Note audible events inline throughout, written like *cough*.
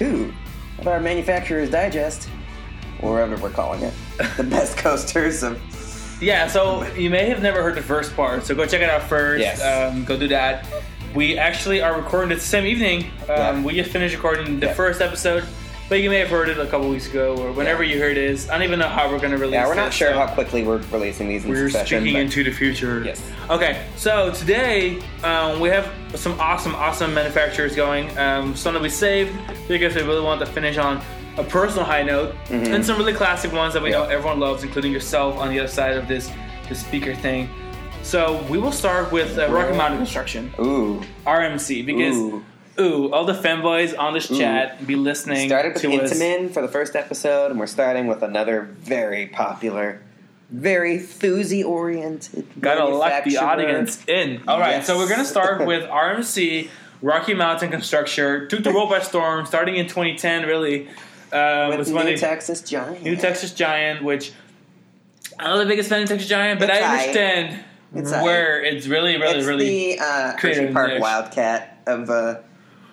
two of our Manufacturer's Digest, or whatever we're calling it. *laughs* The best coasters of. Yeah, so you may have never heard the first part, so go check it out first. Yes. Um, go do that. We actually are recording it the same evening. Um, Yeah. We just finished recording the Yeah. first episode, but you may have heard it a couple weeks ago or whenever you heard it is. I don't even know how we're going to release Yeah, we're not this, sure so how quickly we're releasing these in We're succession. speaking but- into the future. Yes. Okay, so today um, we have some awesome, awesome manufacturers going. Um, some that we saved because we really want to finish on a personal high note, and some really classic ones that we know Mm-hmm. Yeah. everyone loves, including yourself on the other side of this this speaker thing. So we will start with uh, Rocky Mountain Construction, Ooh. RMC, because Ooh. Ooh, all the fanboys on this chat be listening Started with to us. Intamin for the first episode, and we're starting with another very popular, very thuzy oriented. Gotta lock the audience in. All right, Yes. so we're gonna start *laughs* with RMC Rocky Mountain Constructor. Took *laughs* the world by storm, starting in 2010. Really, uh, was New one of the Texas Giant. New Texas Giant, which I'm not the biggest fan of Texas Giant, but It's I understand It's where it's really, really, it's really the uh, Park. Wildcat of uh,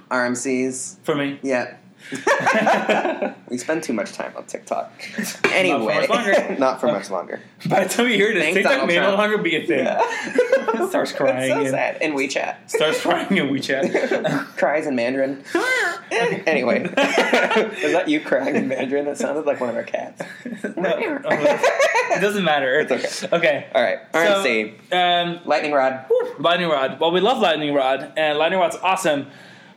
RMCs. for me. Yeah. *laughs* we spend too much time on TikTok. Anyway, much longer. *laughs* not for much longer. By the time you hear this, Thanks, TikTok Donald may no longer be a thing. Yeah. *laughs* Starts crying It's so sad. In WeChat. Starts crying in WeChat. Cries in Mandarin. anyway, is that you crying in Mandarin? That sounded like one of our cats. No, it doesn't matter. It's okay. Okay. All right, So, RMC. um, Lightning Rod. Lightning Rod. Well, we love Lightning Rod, and Lightning Rod's awesome.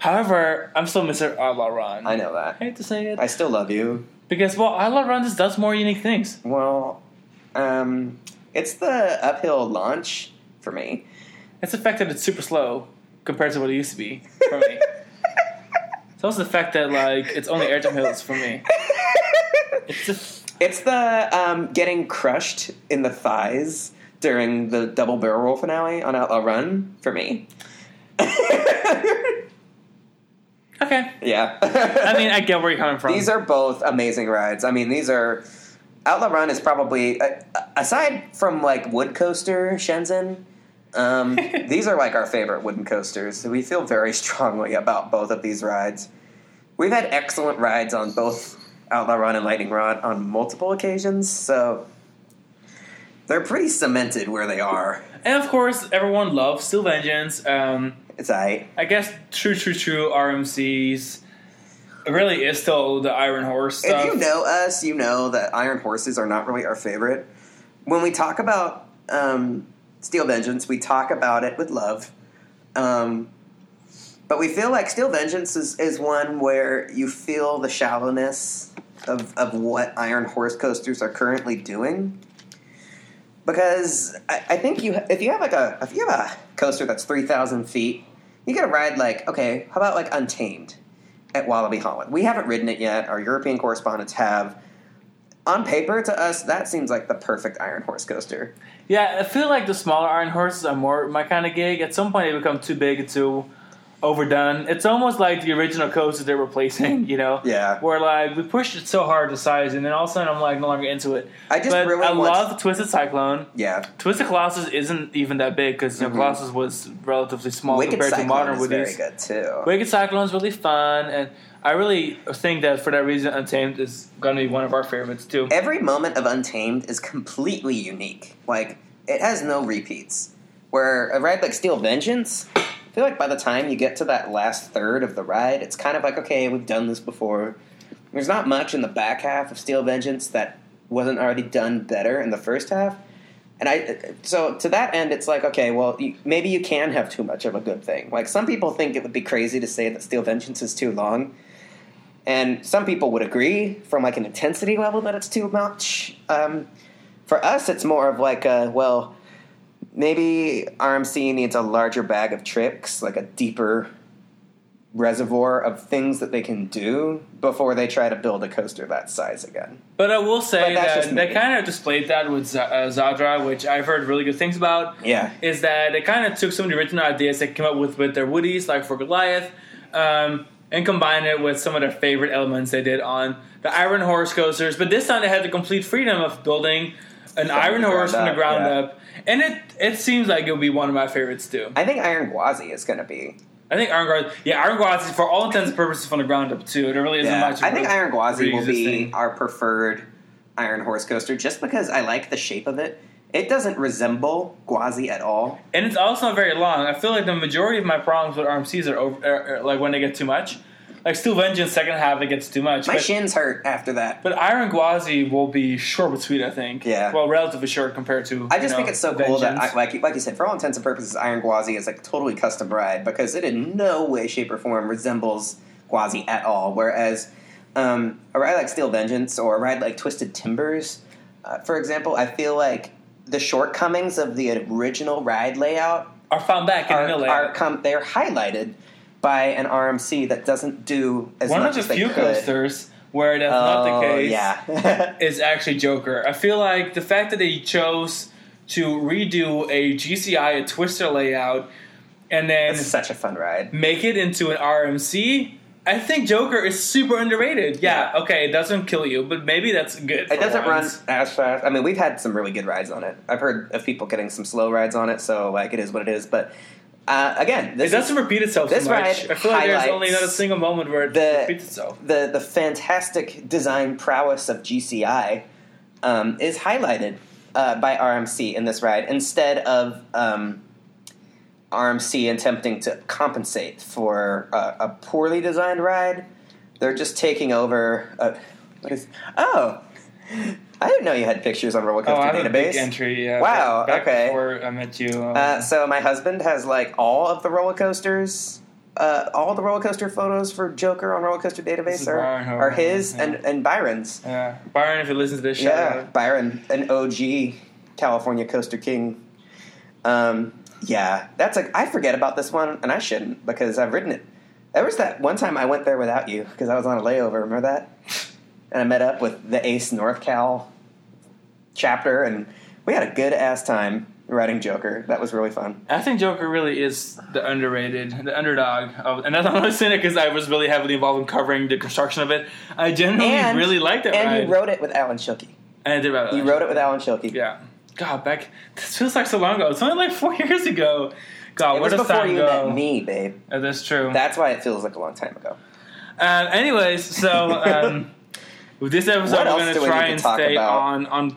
However, I'm still Mr. Outlaw Run. I know that. I hate to say it. I still love you. because, well, Outlaw Run just does more unique things. Well, um, it's the uphill launch for me. It's the fact that it's super slow compared to what it used to be for me. *laughs* it's also the fact that, like, it's only air jump hills for me. It's just. It's the um, getting crushed in the thighs during the double barrel roll finale on Outlaw Run for me. *laughs* Okay. yeah. I mean, I get where you're coming from. these are both amazing rides. I mean, these are Outlaw Run is probably uh, aside from like wood coaster Shenzhen. Um, *laughs* these are like our favorite wooden coasters. We feel very *laughs* strongly about both of these rides. We've had excellent rides on both Outlaw Run and Lightning Rod on multiple occasions, so they're pretty cemented where they are. And of course, everyone loves Steel Vengeance. Um, It's I. I guess true, true, true. RMCs really is still the Iron Horse stuff. If you know us, you know that Iron Horses are not really our favorite. When we talk about um, Steel Vengeance, we talk about it with love. Um, but we feel like Steel Vengeance is, is one where you feel the shallowness of, of what Iron Horse coasters are currently doing. Because I, I think you if you have like a if you have a coaster that's three thousand feet, you get a ride like okay, how about like Untamed at Walibi Holland? We haven't ridden it yet. Our European correspondents have. On paper, to us, that seems like the perfect Iron Horse coaster. Yeah, I feel like the smaller Iron Horses are more my kind of gig. At some point, they become too big too overdone. It's almost like the original coasters they're replacing, *laughs* you know? Yeah. Where, like, we pushed it so hard to size, and then all of a sudden I'm, like, no longer into it. I just but really I love Twisted Cyclone. Yeah, Twisted Colossus isn't even that big because you know, Mhm. Colossus was relatively small Wicked compared to Cyclone modern is Woodies. very good too. Wicked Cyclone is really fun, and I really think that for that reason, Untamed is going to be one of our favorites too. Every moment of Untamed is completely unique. Like it has no repeats. Where a ride like Steel Vengeance, I feel like by the time you get to that last third of the ride, it's kind of like okay, we've done this before. There's not much in the back half of Steel Vengeance that wasn't already done better in the first half. And I, so to that end, it's like okay, well, you, maybe you can have too much of a good thing. Like some people think it would be crazy to say that Steel Vengeance is too long, and some people would agree from like an intensity level that it's too much. Um, for us, it's more of like a well, maybe RMC needs a larger bag of tricks, like a deeper reservoir of things that they can do before they try to build a coaster that size again. But I will say But that's just that they kind of displayed that with Z- uh, Zadra, which I've heard really good things about. Yeah. Is that they kind of took some of the original ideas they came up with with their Woodies, like for Goliath, um, and combined it with some of their favorite elements they did on the Iron Horse coasters. But this time they had the complete freedom of building an Iron Horse from the ground up, and it it seems like it'll be one of my favorites too. I think Iron Gwazi is going to be I think Iron Gwazi, yeah, Iron Gwazi for all intents and purposes from the ground up too. There really isn't Yeah, much. I think Iron Gwazi will be our preferred Iron Horse coaster, just because I like the shape of it. It doesn't resemble Gwazi at all. and it's also not very long. I feel like the majority of my problems with RMCs are, over, are, are like when they get too much. Like Steel Vengeance, second half it gets too much. My but, shins hurt after that. but Iron Gwazi will be short but sweet. I think. Yeah. Well, relatively short compared to. I just know, think it's so cool that, I, like like you said, for all intents and purposes, Iron Gwazi is like totally custom ride because it in no way, shape, or form resembles Gwazi at all. Whereas um, a ride like Steel Vengeance or a ride like Twisted Timbers, uh, for example, I feel like the shortcomings of the original ride layout are found back in are, the are layout. com- they're highlighted by an RMC that doesn't do as One much of the as they few could. coasters where that's not the Oh, case. Yeah. *laughs* is actually Joker. I feel like the fact that they chose to redo a GCI, a Twister layout, and then it's such a fun ride. make it into an RMC. I think Joker is super underrated. Yeah, okay, it doesn't kill you, but maybe that's good. It doesn't run as fast. I mean, we've had some really good rides on it. I've heard of people getting some slow rides on it, so like it is what it is. But uh, again, It doesn't repeat itself this so much. ride I feel like there's only not a single moment where it the- repeats itself. the the fantastic design prowess of GCI um, is highlighted uh, by RMC in this ride instead of um, RMC attempting to compensate for a, a poorly designed ride. They're just taking over. Uh, what is? Oh, I didn't know you had pictures on Roller Oh, Coaster I have a big Database. entry. Yeah, Wow, back, back okay. Before I met you, um, Uh, so my husband has like all of the roller coasters, uh, all the roller coaster photos for Joker on Roller Coaster Database are, Byron, are his yeah. and, and Byron's. yeah. Byron, if you listen to this show, Yeah, Byron, an OG California Coaster King. Um, yeah, that's like I forget about this one, and I shouldn't because I've ridden it. There was that one time I went there without you because I was on a layover. Remember that? And I met up with the Ace North Cal chapter, and we had a good ass time writing Joker. That was really fun. I think Joker really is the underrated, the underdog, of, and that's I'm not saying it because I was really heavily involved in covering the construction of it. I genuinely And- really liked it. and ride. you wrote it with Alan Schilke. and I did ride You rode it with Alan Schilke. Yeah. God, back this feels like so long ago. It's only like four *laughs* years ago. God, It where was does before time you go? met me, babe. Uh, that's true. That's why it feels like a long time ago. Um, anyways, so *laughs* um, with this episode, we're going to try and stay on on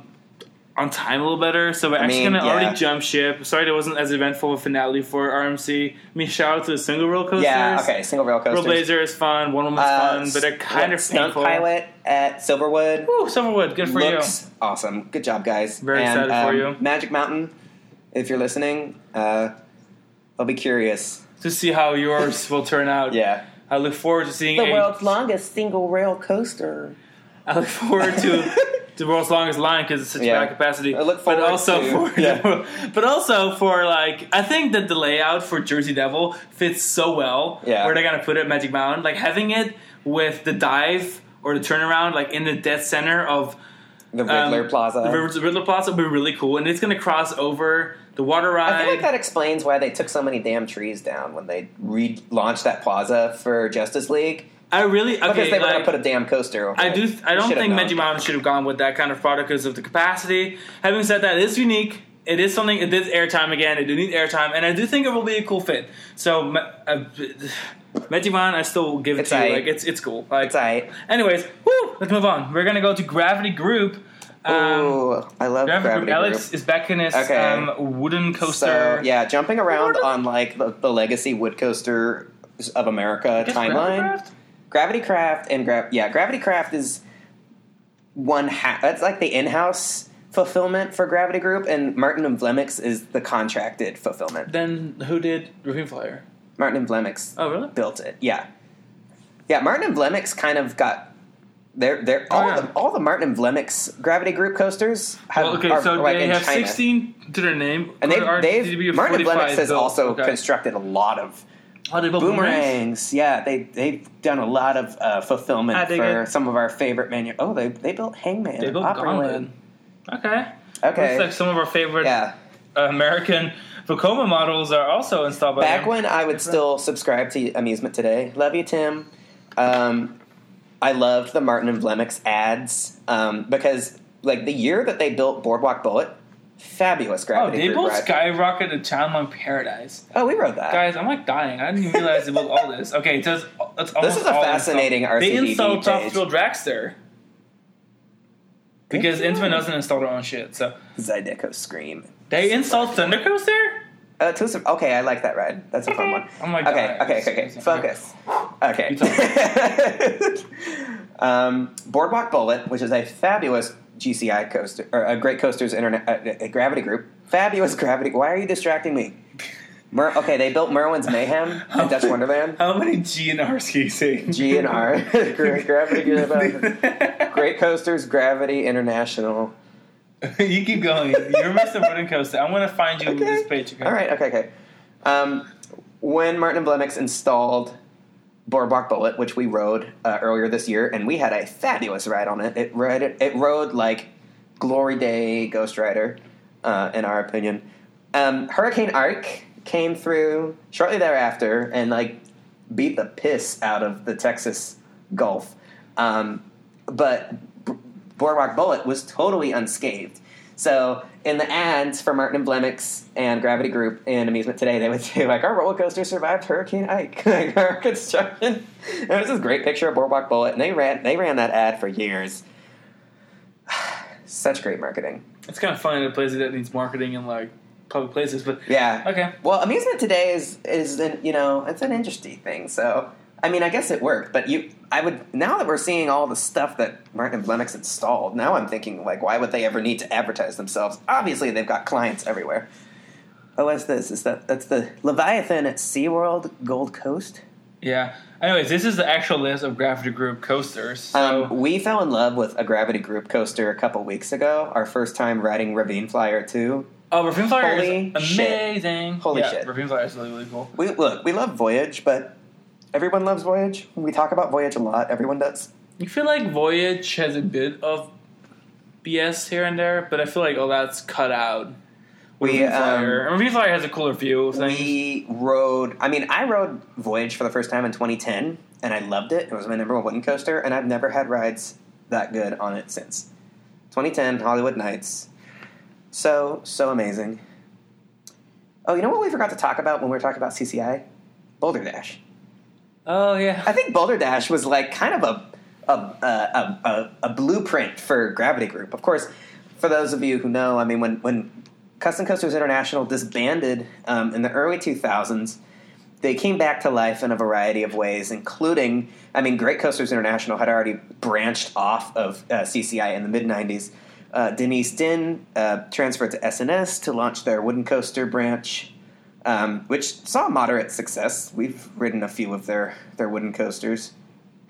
on time a little better. So we're actually mean, going to yeah. already jump ship. Sorry, it wasn't as eventful a finale for RMC. I mean, shout out to the single roller coasters. Yeah, okay, single rail coasters. Blazer is fun. Wonder Woman's Uh, fun, but they're kind what, of stunt painful. pilot at Silverwood. Woo, Silverwood, good for you awesome. Good job, guys. Very and, excited for um, you. Magic Mountain, if you're listening, uh, I'll be curious. to see how yours *laughs* will turn out. Yeah. I look forward to seeing the a, world's longest single rail coaster. I look forward to *laughs* the world's longest line because it's such Yeah. bad capacity. I look but forward also to- for *laughs* yeah. *laughs* but also for like I think that the layout for Jersey Devil fits so well. Yeah. where they're gonna put it Magic Mountain, like having it with the dive or the turnaround, like in the dead center of The Riddler um, Plaza. The Riddler, Plaza will be really cool, and it's gonna cross over the water ride. I feel like that explains why they took so many damn trees down when they relaunched that plaza for Justice League. I really okay. Because they were like, going to put a damn coaster over I it. do. I don't think Mountain should have gone with that kind of product because of the capacity. Having said that, it is unique. It is something. It is airtime again. It do need airtime, and I do think it will be a cool fit. So, uh, Mountain, I still give it It's to you. aight. Like it's it's cool. Like, It's alright. anyways, woo, let's move on. We're gonna go to Gravity Group. Um, Ooh, I love Gravity, Gravity, Group. Alex is back in his Okay. um, wooden coaster. So yeah, jumping around on like the, the legacy wood coaster of America Gravity timeline. Craft? Gravity Craft and Gra- yeah, Gravity Craft is one half. That's like the in-house fulfillment for Gravity Group, and Martin and Vleminckx is the contracted fulfillment. Then who did Ravine Flyer? Martin and Vleminckx Oh, really? built it. Yeah, yeah. Martin and Vleminckx kind of got. They're, they're, Oh, all, yeah. the, all the Martin and Vleminckx Gravity Group coasters have, Well, okay, are, so like they have China. 16 to their name. And they've, they've Martin and 45 Vleminckx has built. also Okay. constructed a lot of Oh, they boomerangs? boomerangs. Yeah, they they've done a lot of uh, fulfillment for it. some of our favorite manu. Oh, they they built Hangman. They built. Gauntlet. Okay. Okay, Looks like some of our favorite yeah. uh, American Vekoma models are also installed by Back them. when I would still subscribe to Amusement Today. Love you, Tim. Um, I loved the Martin and Vleminckx ads um, because, like, the year that they built Boardwalk Bullet, Fabulous Oh, they group built ride. Skyrocket to Chimelong Paradise. oh, we rode that. Guys, I'm like dying. I didn't even realize they built all this. Okay, it says it's *laughs* almost is a fascinating installed. They installed page. Dragster because Intamin doesn't install their own shit. So Zydeco Scream. they installed Thunder Coaster. Uh, okay, I like that ride. That's a fun one. *laughs* Oh my Okay, God. okay, okay, okay. Focus. Okay. *laughs* Um, Boardwalk Bullet, which is a fabulous GCI coaster, or a Great Coasters Internet uh, uh, Gravity Group. Fabulous Gravity. Why are you distracting me? Mer- okay, they built Merlin's Mayhem *laughs* at Dutch Wonderland. How many G and R's can you say? G and R. Gra- *laughs* Gravity. *laughs* Great Coasters Gravity International. you keep going. You're Mr. Wooden Coaster. I'm gonna find you Okay. this page. Okay? All right. Okay. Okay. Um, when Martin and Vleminckx installed Boardwalk Bullet, which we rode uh, earlier this year, and we had a fabulous ride on it. It rode it rode like Glory Day Ghost Rider, uh, in our opinion. Um, Hurricane Ike came through shortly thereafter and like beat the piss out of the Texas Gulf. Um, but Boardwalk Bullet was totally unscathed. So in the ads for Martin and Vleminckx and Gravity Group and Amusement Today, they would say like our roller coaster survived Hurricane Ike, *laughs* like our construction. And there's this great picture of Boardwalk Bullet, and they ran they ran that ad for years. *sighs* Such great marketing. It's kind of funny that places that needs marketing in like public places, but Yeah. okay. Well, amusement today is is an, you know it's an interesting thing. So I mean, I guess it worked, but you I would now that we're seeing all the stuff that Martin and Vleminckx installed. Now I'm thinking like, why would they ever need to advertise themselves? Obviously, they've got clients everywhere. Oh, what's this? Is that that's the Leviathan at SeaWorld Gold Coast? Yeah. Anyways, this is the actual list of Gravity Group coasters. So Um, we fell in love with a Gravity Group coaster a couple weeks ago. Our first time riding Ravine Flyer 2. oh, Ravine Flyer holy is shit. amazing. Holy yeah, shit. Ravine Flyer is really really cool. We look, we love Voyage, but everyone loves Voyage. We talk about Voyage a lot. Everyone does. You feel like Voyage has a bit of BS here and there, but I feel like all that's cut out. We, Flyer. um, Ravine Flyer has a cooler view of things. We rode. I mean, I rode Voyage for the first time in 2010, and I loved it. It was my number one wooden coaster, and I've never had rides that good on it since. 2010 Holiwood Nights, so so amazing. Oh, you know what we forgot to talk about when we were talking about CCI? Boulder Dash. Oh yeah. I think Boulder Dash was like kind of a a, a, a, a blueprint for Gravity Group. Of course, for those of you who know, I mean, when when Custom Coasters International disbanded um, in the early 2000s, they came back to life in a variety of ways, including, I mean, Great Coasters International had already branched off of uh, CCI in the mid 90s. Uh, Denise Dinn uh, transferred to S&S to launch their wooden coaster branch, um, which saw moderate success. We've ridden a few of their, their wooden coasters.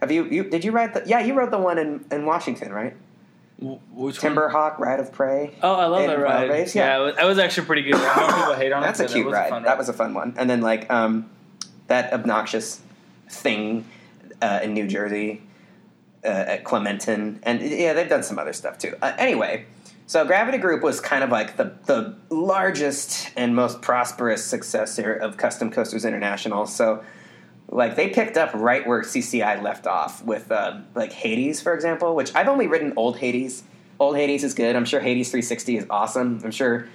Have you, you? Did you ride the? Yeah, you rode the one in, in Washington, right? Which? Timberhawk Ride of Prey. Oh, I love that ride. Yeah, Yeah. it was- that was actually pretty good. I know people hate on *coughs* That's it. a cute that ride. A fun That was a fun one. And then like um, that obnoxious thing uh, in New Jersey uh, at Clementon, and yeah, they've done some other stuff too. Uh, anyway, so Gravity Group was kind of like the the largest and most prosperous successor of Custom Coasters International. So. Like they picked up right where CCI left off with uh, like Hades, for example, which I've only ridden old Hades. Old Hades is good. I'm sure Hades 360 is awesome. I'm sure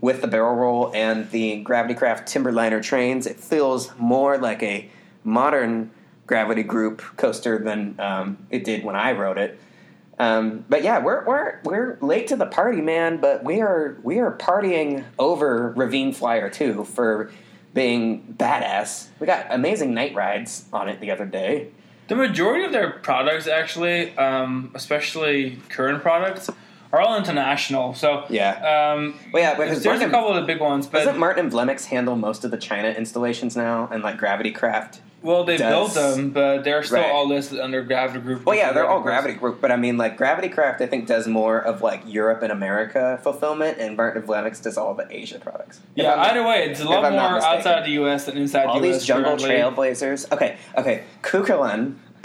with the barrel roll and the Gravity Craft Timberliner trains, it feels more like a modern Gravity Group coaster than um, it did when I rode it. Um, but yeah, we're we're we're late to the party, man. But we are we are partying over Ravine Flyer too for being badass. We got amazing night rides on it the other day. The majority of their products, actually, um, especially current products, are all international. So Yeah. um, Well, yeah, there's a couple of the big ones, but Doesn't Martin and Vleminckx handle most of the China installations now and like Gravity Craft? Well, they does- built them, but they're still Right. all listed under Gravity Group. Well, yeah, they're all. Gravity Group, but I mean, like Gravity Craft, I think does more of like Europe and America fulfillment, and and Vleminckx does all the Asia products. Yeah, not- either way, it's a lot if I'm not more outside the U.S. than inside all the U.S. these jungle currently. trailblazers. Okay, okay, Cuchulainn *laughs*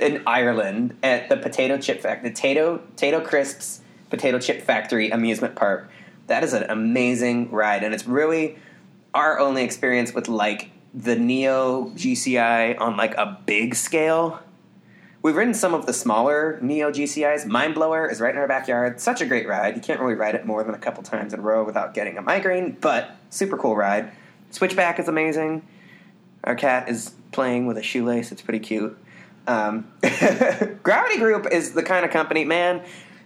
in Ireland at the potato chip factory, the Tayto Tayto Crisps potato chip factory amusement park. That is an amazing ride, and it's really our only experience with like the Neo GCI on like a big scale. we've ridden some of the smaller Neo GCIs. Mine Blower is right in our backyard. Such a great ride. You can't really ride it more than a couple times in a row without getting a migraine, but super cool ride. Switchback is amazing. Our cat is playing with a shoelace. It's pretty cute. Um, *laughs* Gravity Group is the kind of company, man.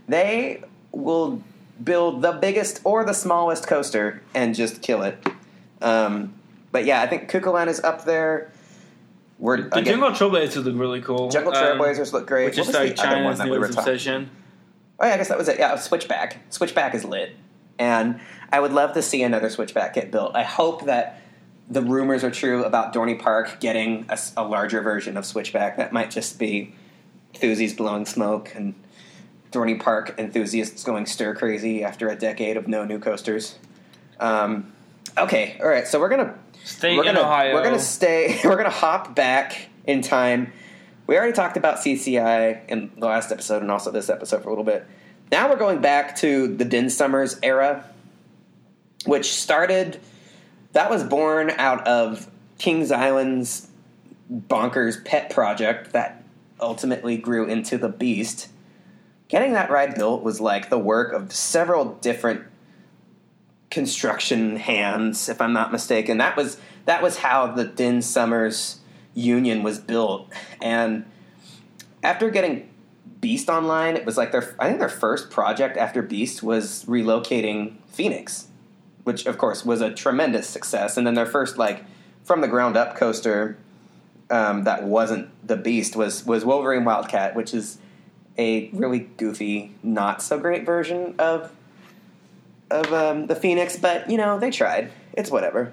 They will build the biggest or the smallest coaster and just kill it. Um, but yeah, I think Cuchulainn is up there. We're The again, Jungle Trailblazers look really cool. Jungle Um, Trailblazers look great. which is like the other one China's that we were talking- obsession. Oh yeah, I guess that was it. Yeah, Switchback. Switchback is lit, and I would love to see another Switchback get built. I hope that the rumors are true about Dorney Park getting a larger version of Switchback. That might just be enthusiasts blowing smoke and Dorney Park enthusiasts going stir crazy after a decade of no new coasters. Um, okay, all right. So we're gonna Stay we're in gonna, Ohio. We're gonna stay. *laughs* We're gonna hop back in time. We already talked about CCI in the last episode and also this episode for a little bit. Now we're going back to the Dinn Summers era, which started. That was born out of Kings Island's bonkers pet project that ultimately grew into the Beast. Getting that ride built was like the work of several different construction hands, if I'm not mistaken. That was that was how the Dinn Summers Union was built. And after getting Beast online, it was like their I think their first project after Beast was relocating Phoenix, which of course was a tremendous success. And then their first like from the ground up coaster um, that wasn't the Beast was was Wolverine Wildcat, which is a really goofy, not so great version of of um, the Phoenix, but you know they tried. It's whatever.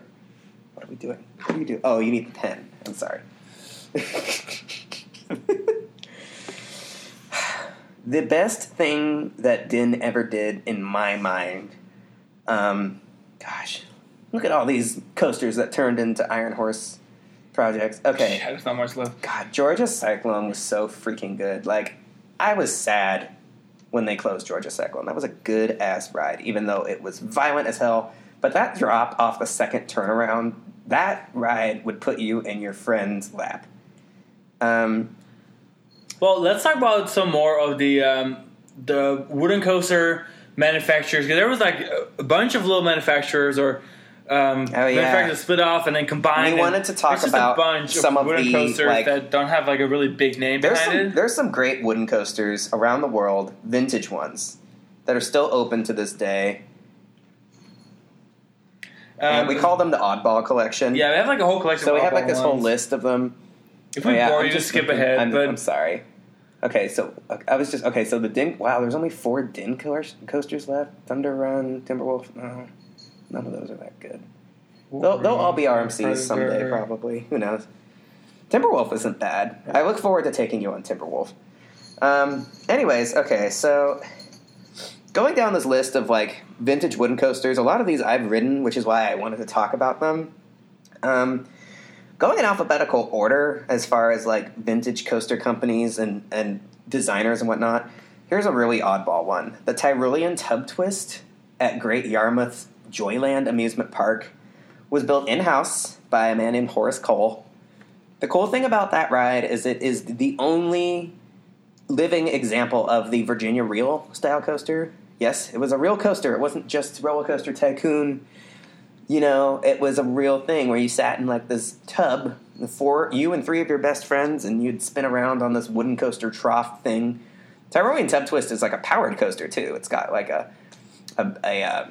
What are we doing? What do you do? Oh, you need the pen. I'm sorry. *laughs* the best thing that Dinn ever did, in my mind, um, gosh, look at all these coasters that turned into Iron Horse projects. Okay, Yeah, there's not much left. God, Georgia Cyclone was so freaking good. Like, I was sad when they closed Georgia Cyclone. That was a good ass ride, even though it was violent as hell. But that drop off the second turnaround, that ride would put you in your friend's lap. Um, Well, let's talk about some more of the um, the wooden coaster manufacturers. there was like a bunch of little manufacturers or um, Oh, yeah. manufacturers split off and then combined. We wanted to talk about a bunch some of wooden the, coasters like- that don't have like a really big name there's behind some it. there's some great wooden coasters around the world, vintage ones that are still open to this day. and Um, we call them the Oddball Collection. yeah, we have like a whole collection. So of we have like this whole list of them. If we Oh, yeah, bore you, just skip looking- ahead. I'm, but I'm sorry. Okay, so I was just okay. So the Dinn. Wow, there's only four Dinn co- coasters left. Thunder Run, Timberwolf. No, none of those are that good. They'll, they'll all be RMCs someday, probably. *laughs* Who knows? Timberwolf isn't bad. I look forward to taking you on Timberwolf. Um, anyways, okay, so going down this list of like vintage wooden coasters, a lot of these I've ridden, which is why I wanted to talk about them. Um, going in alphabetical order as far as like vintage coaster companies and, and designers and whatnot, here's a really oddball one. The Tyrolean Tub Twist at Great Yarmouth Joyland Amusement Park was built in house by a man named Horace Cole. The cool thing about that ride is it is the only living example of the Virginia Reel style coaster. Yes, it was a real coaster. It wasn't just Roller Coaster Tycoon. You know, it was a real thing where you sat in like this tub, four you and three of your best friends, and you'd spin around on this wooden coaster trough thing. Tyrolean Tub Twist is like a powered coaster too. It's got like a a, a, uh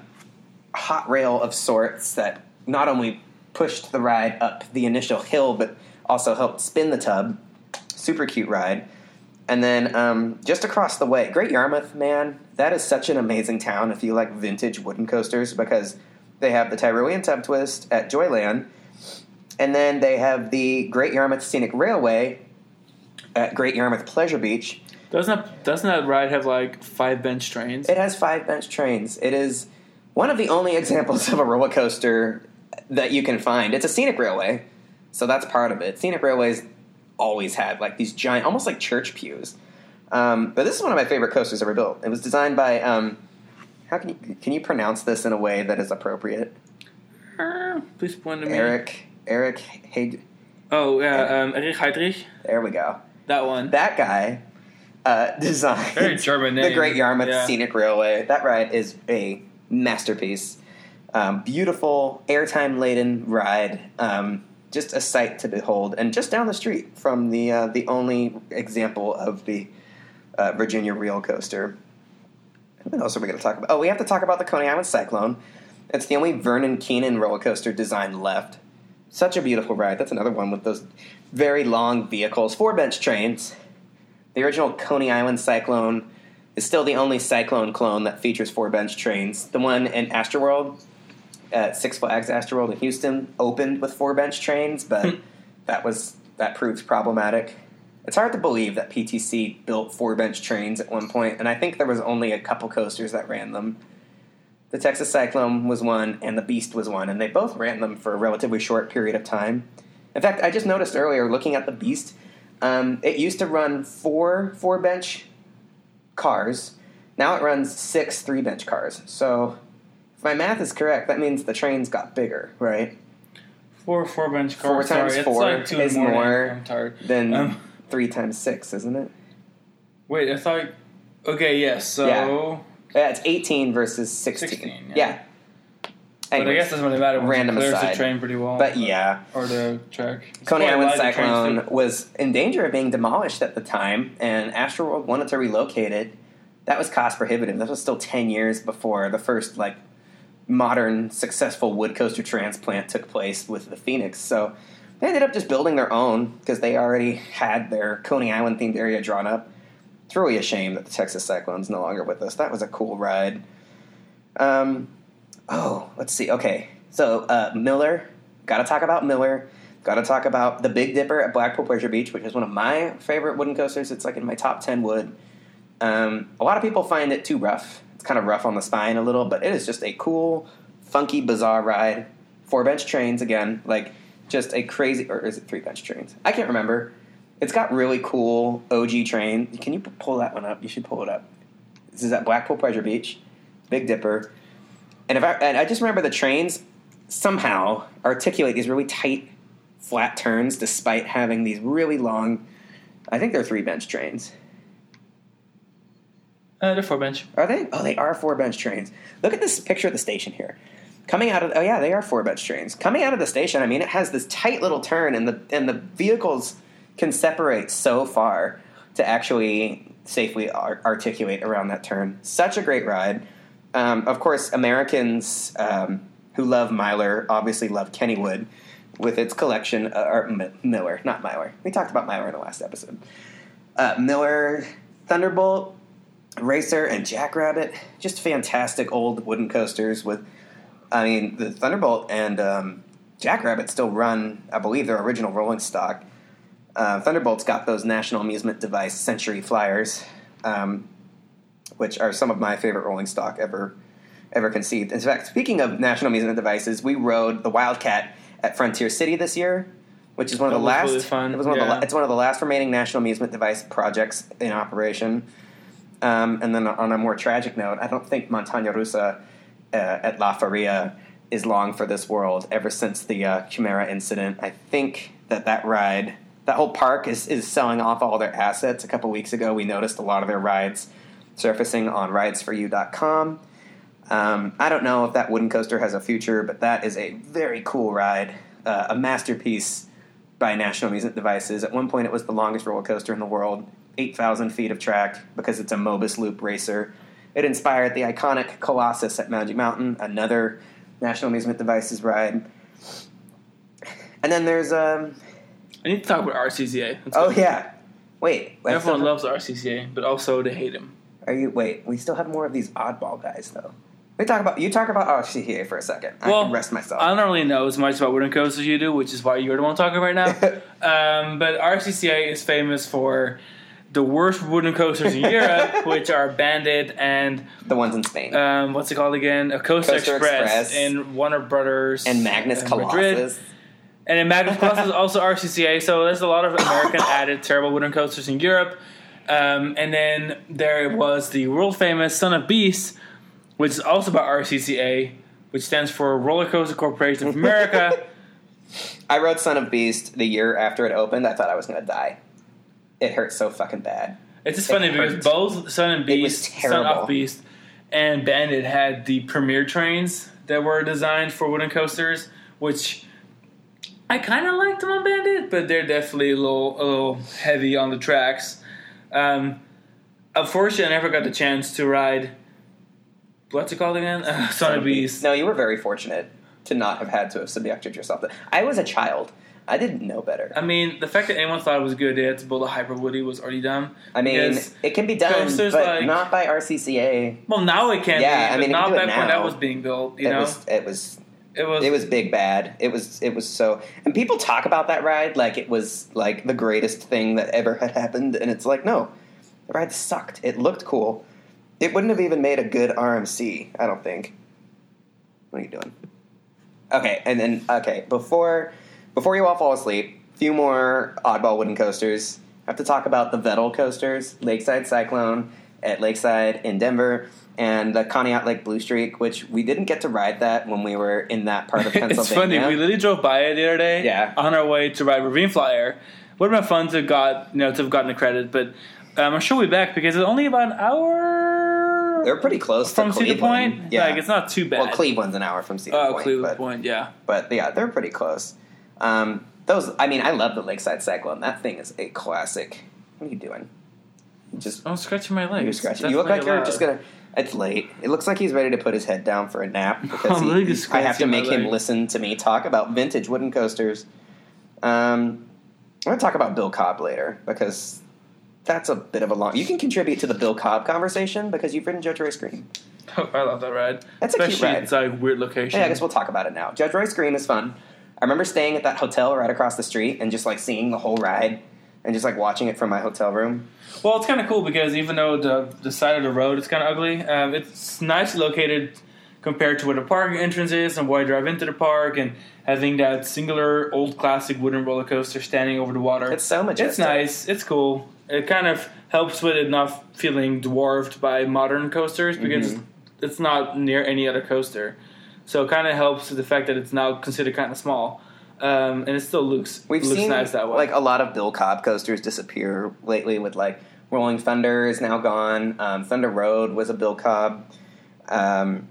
hot rail of sorts that not only pushed the ride up the initial hill, but also helped spin the tub. Super cute ride. And then um, just across the way, Great Yarmouth, man, that is such an amazing town if you like vintage wooden coasters because they have the Tyrolean Tub Twist at Joyland, and then they have the Great Yarmouth Scenic Railway at Great Yarmouth Pleasure Beach. doesn't that, doesn't that ride have like five bench trains? It has five bench trains. It is one of the only examples of a roller coaster that you can find. It's a scenic railway, so that's part of it. Scenic railways always had like these giant, almost like church pews. Um, but this is one of my favorite coasters ever built. It was designed by um, how can you can you pronounce this in a way that is appropriate? Uh, Please point to me. Eric Eric Haig. Oh yeah, um, Erich Heydrich. There we go. That one. That guy uh, *laughs* designed Very German name. the. Great Yarmouth Yeah. Scenic Railway. That ride is a masterpiece. Um, beautiful, airtime laden ride. Um, just a sight to behold, and just down the street from the uh, the only example of the uh, Virginia Reel Coaster. What else are we going to talk about? Oh, we have to talk about the Coney Island Cyclone. It's the only Vernon Keenan roller coaster design left. Such a beautiful ride. That's another one with those very long vehicles, four bench trains. The original Coney Island Cyclone is still the only Cyclone clone that features four bench trains. The one in Astroworld at Six Flags Astroworld in Houston opened with four bench trains, but that was that proved problematic. It's hard to believe that PTC built four bench trains at one point, and I think there was only a couple coasters that ran them. The Texas Cyclone was one, and the Beast was one, and they both ran them for a relatively short period of time. In fact, I just noticed earlier, looking at the Beast, um, it used to run four four bench cars. Now it runs six three bench cars. So, if my math is correct, that means the trains got bigger, right? Four four bench cars. Four times Sorry, four like two is more. Then Um, three times six, isn't it? Wait, I thought. Okay, yes. So. Yeah. Yeah, it's 18 versus 16. 16, yeah. yeah. But I guess it doesn't really matter. Random clears aside. the train pretty well. but yeah, Or the track. It's Coney Island wide, the train's Cyclone was in danger of being demolished at the time, and Astroworld wanted to relocate it. That was cost prohibitive. That was still 10 years before the first like modern successful wood coaster transplant took place with the Phoenix. So they ended up just building their own because they already had their Coney Island themed area drawn up. It's really a shame that the Texas Cyclone's no longer with us. That was a cool ride. Um, oh, let's see. Okay, so uh, Miller. Got to talk about Miller. Got to talk about the Big Dipper at Blackpool Pleasure Beach, which is one of my favorite wooden coasters. It's like in my top ten wood. Um, a lot of people find it too rough. It's kind of rough on the spine a little, but it is just a cool, funky, bizarre ride. Four bench trains again, like just a crazy, or is it three bench trains? I can't remember. It's got really cool OG train. Can you pull that one up? You should pull it up. This is at Blackpool Pleasure Beach, Big Dipper, and if I and I just remember the trains somehow articulate these really tight, flat turns despite having these really long. I think they're three bench trains. Uh, they're four bench. Are they? Oh, they are four bench trains. Look at this picture of the station here. Coming out of oh yeah, they are four bench trains. Coming out of the station, I mean, it has this tight little turn, and the and the vehicles can separate so far to actually safely ar- articulate around that turn. Such a great ride. Um, of course, Americans um, who love Myler obviously love Kennywood with its collection, uh, or M- Miller, not Myler. We talked about Myler in the last episode. Uh, Miller, Thunderbolt, Racer, and Jackrabbit. Just fantastic old wooden coasters with, I mean, the Thunderbolt and um, Jackrabbit still run, I believe, their original rolling stock. Uh, Thunderbolt's got those National Amusement Device Century Flyers, um, which are some of my favorite rolling stock ever ever conceived. In fact, speaking of National Amusement Devices, we rode the Wildcat at Frontier City this year, which is one of That the was last. really fun, It was one of the. It's one of the last remaining National Amusement Device projects in operation. Um, and then on a more tragic note, I don't think Montaña Rusa uh, at La Feria is long for this world. Ever since the uh, Chimera incident, I think that that ride, that whole park is is selling off all their assets. A couple weeks ago, we noticed a lot of their rides surfacing on ridesforyou.com. Um, I don't know if that wooden coaster has a future, but that is a very cool ride, uh, a masterpiece by National Amusement Devices. At one point, it was the longest roller coaster in the world, 8,000 feet of track because it's a Mobus Loop racer. It inspired the iconic Colossus at Magic Mountain, another National Amusement Devices ride. And then there's um I need to talk about RCCA. Oh yeah, wait. Everyone loves RCCA, but also they hate him. Are you wait? We still have more of these oddball guys though. We talk about you talk about RCCA for a second. I Well, can rest myself. I don't really know as much about wooden coasters as you do, which is why you're the one talking right now. *laughs* um, but RCCA is famous for the worst wooden coasters in Europe, *laughs* which are Bandit and the ones in Spain um, what's it called again? A Coaster, Coaster Express, Express. and Warner Brothers and Magnus and Colossus. Madrid. And then Magnus Colossus is also RCCA, so there's a lot of American *laughs* added terrible wooden coasters in Europe. Um, and then there was the world famous Son of Beast, which is also by RCCA, which stands for Roller Coaster Corporation of *laughs* America. I rode Son of Beast the year after it opened. I thought I was going to die. it hurt so fucking bad. It's just It funny because both Son and Beast, terrible. Off Beast, and Bandit had the premier trains that were designed for wooden coasters, which I kind of liked them on Bandit, but they're definitely a little a little heavy on the tracks. Um, unfortunately, I never got the chance to ride. What's it called again? *laughs* Uh, and Beast. No, you were very fortunate to not have had to have subjected yourself. to I was a child. I didn't know better. I mean, the fact that anyone thought it was a good idea to build a Hyper Woody was already dumb. I mean, it can be done, but like- not by RCCA. Well, now it can Yeah, be, I mean, not back when that was being built. You it know, was it was it was it was big bad. It was it was so and people talk about that ride like it was like the greatest thing that ever had happened and it's like no. The ride sucked. It looked cool. It wouldn't have even made a good RMC, I don't think. What are you doing? Okay, and then okay, before before you all fall asleep, few more oddball wooden coasters. I have to talk about the Vettel coasters, Lakeside Cyclone at Lakeside in Denver, and the Conneaut Lake Blue Streak, which we didn't get to ride that when we were in that part of *laughs* Pennsylvania. it's funny. We literally drove by it the other day. Yeah. On our way to ride Ravine Flyer. Would have been fun to got you know to have gotten the credit, but um, I'm sure we'll be back because it's only about an hour. They're pretty close from to Cedar. Point. Yeah, Like it's not too bad. well, Cleveland's an hour from Cedar Oh, Point, Oh, Cleveland but, Point. Yeah. but yeah, they're pretty close. Um, those, I mean, I love the Lakeside Cyclone. That thing is a classic. What are you doing? Just I'm scratching my leg. You're scratching. You look like you're just gonna. It's late. It looks like he's ready to put his head down for a nap *laughs* because he- really I have to make him leg. listen to me talk about vintage wooden coasters. Um, I'm gonna talk about Bill Cobb later because that's a bit of a long. You can contribute to the Bill Cobb conversation because you've ridden Judge Roy Scream. *laughs* I love that ride. That's a cute ride. it's like weird location. Yeah, I guess we'll talk about it now. Judge Roy Scream is fun. I remember staying at that hotel right across the street and just like seeing the whole ride and just like watching it from my hotel room. Well, it's kind of cool because even though the the side of the road is kind of ugly, um, it's nicely located compared to where the park entrance is and where I drive into the park, and having that singular old classic wooden roller coaster standing over the water. It's so majestic. It's nice. It's cool. It kind of helps with it not feeling dwarfed by modern coasters because Mhm. it's not near any other coaster. So it kind of helps with the fact that it's now considered kind of small, um, and it still looks We've looks seen nice that way. like a lot of Bill Cobb coasters disappear lately. With like Rolling Thunder is now gone. Um, Thunder Road was a Bill Cobb. Um,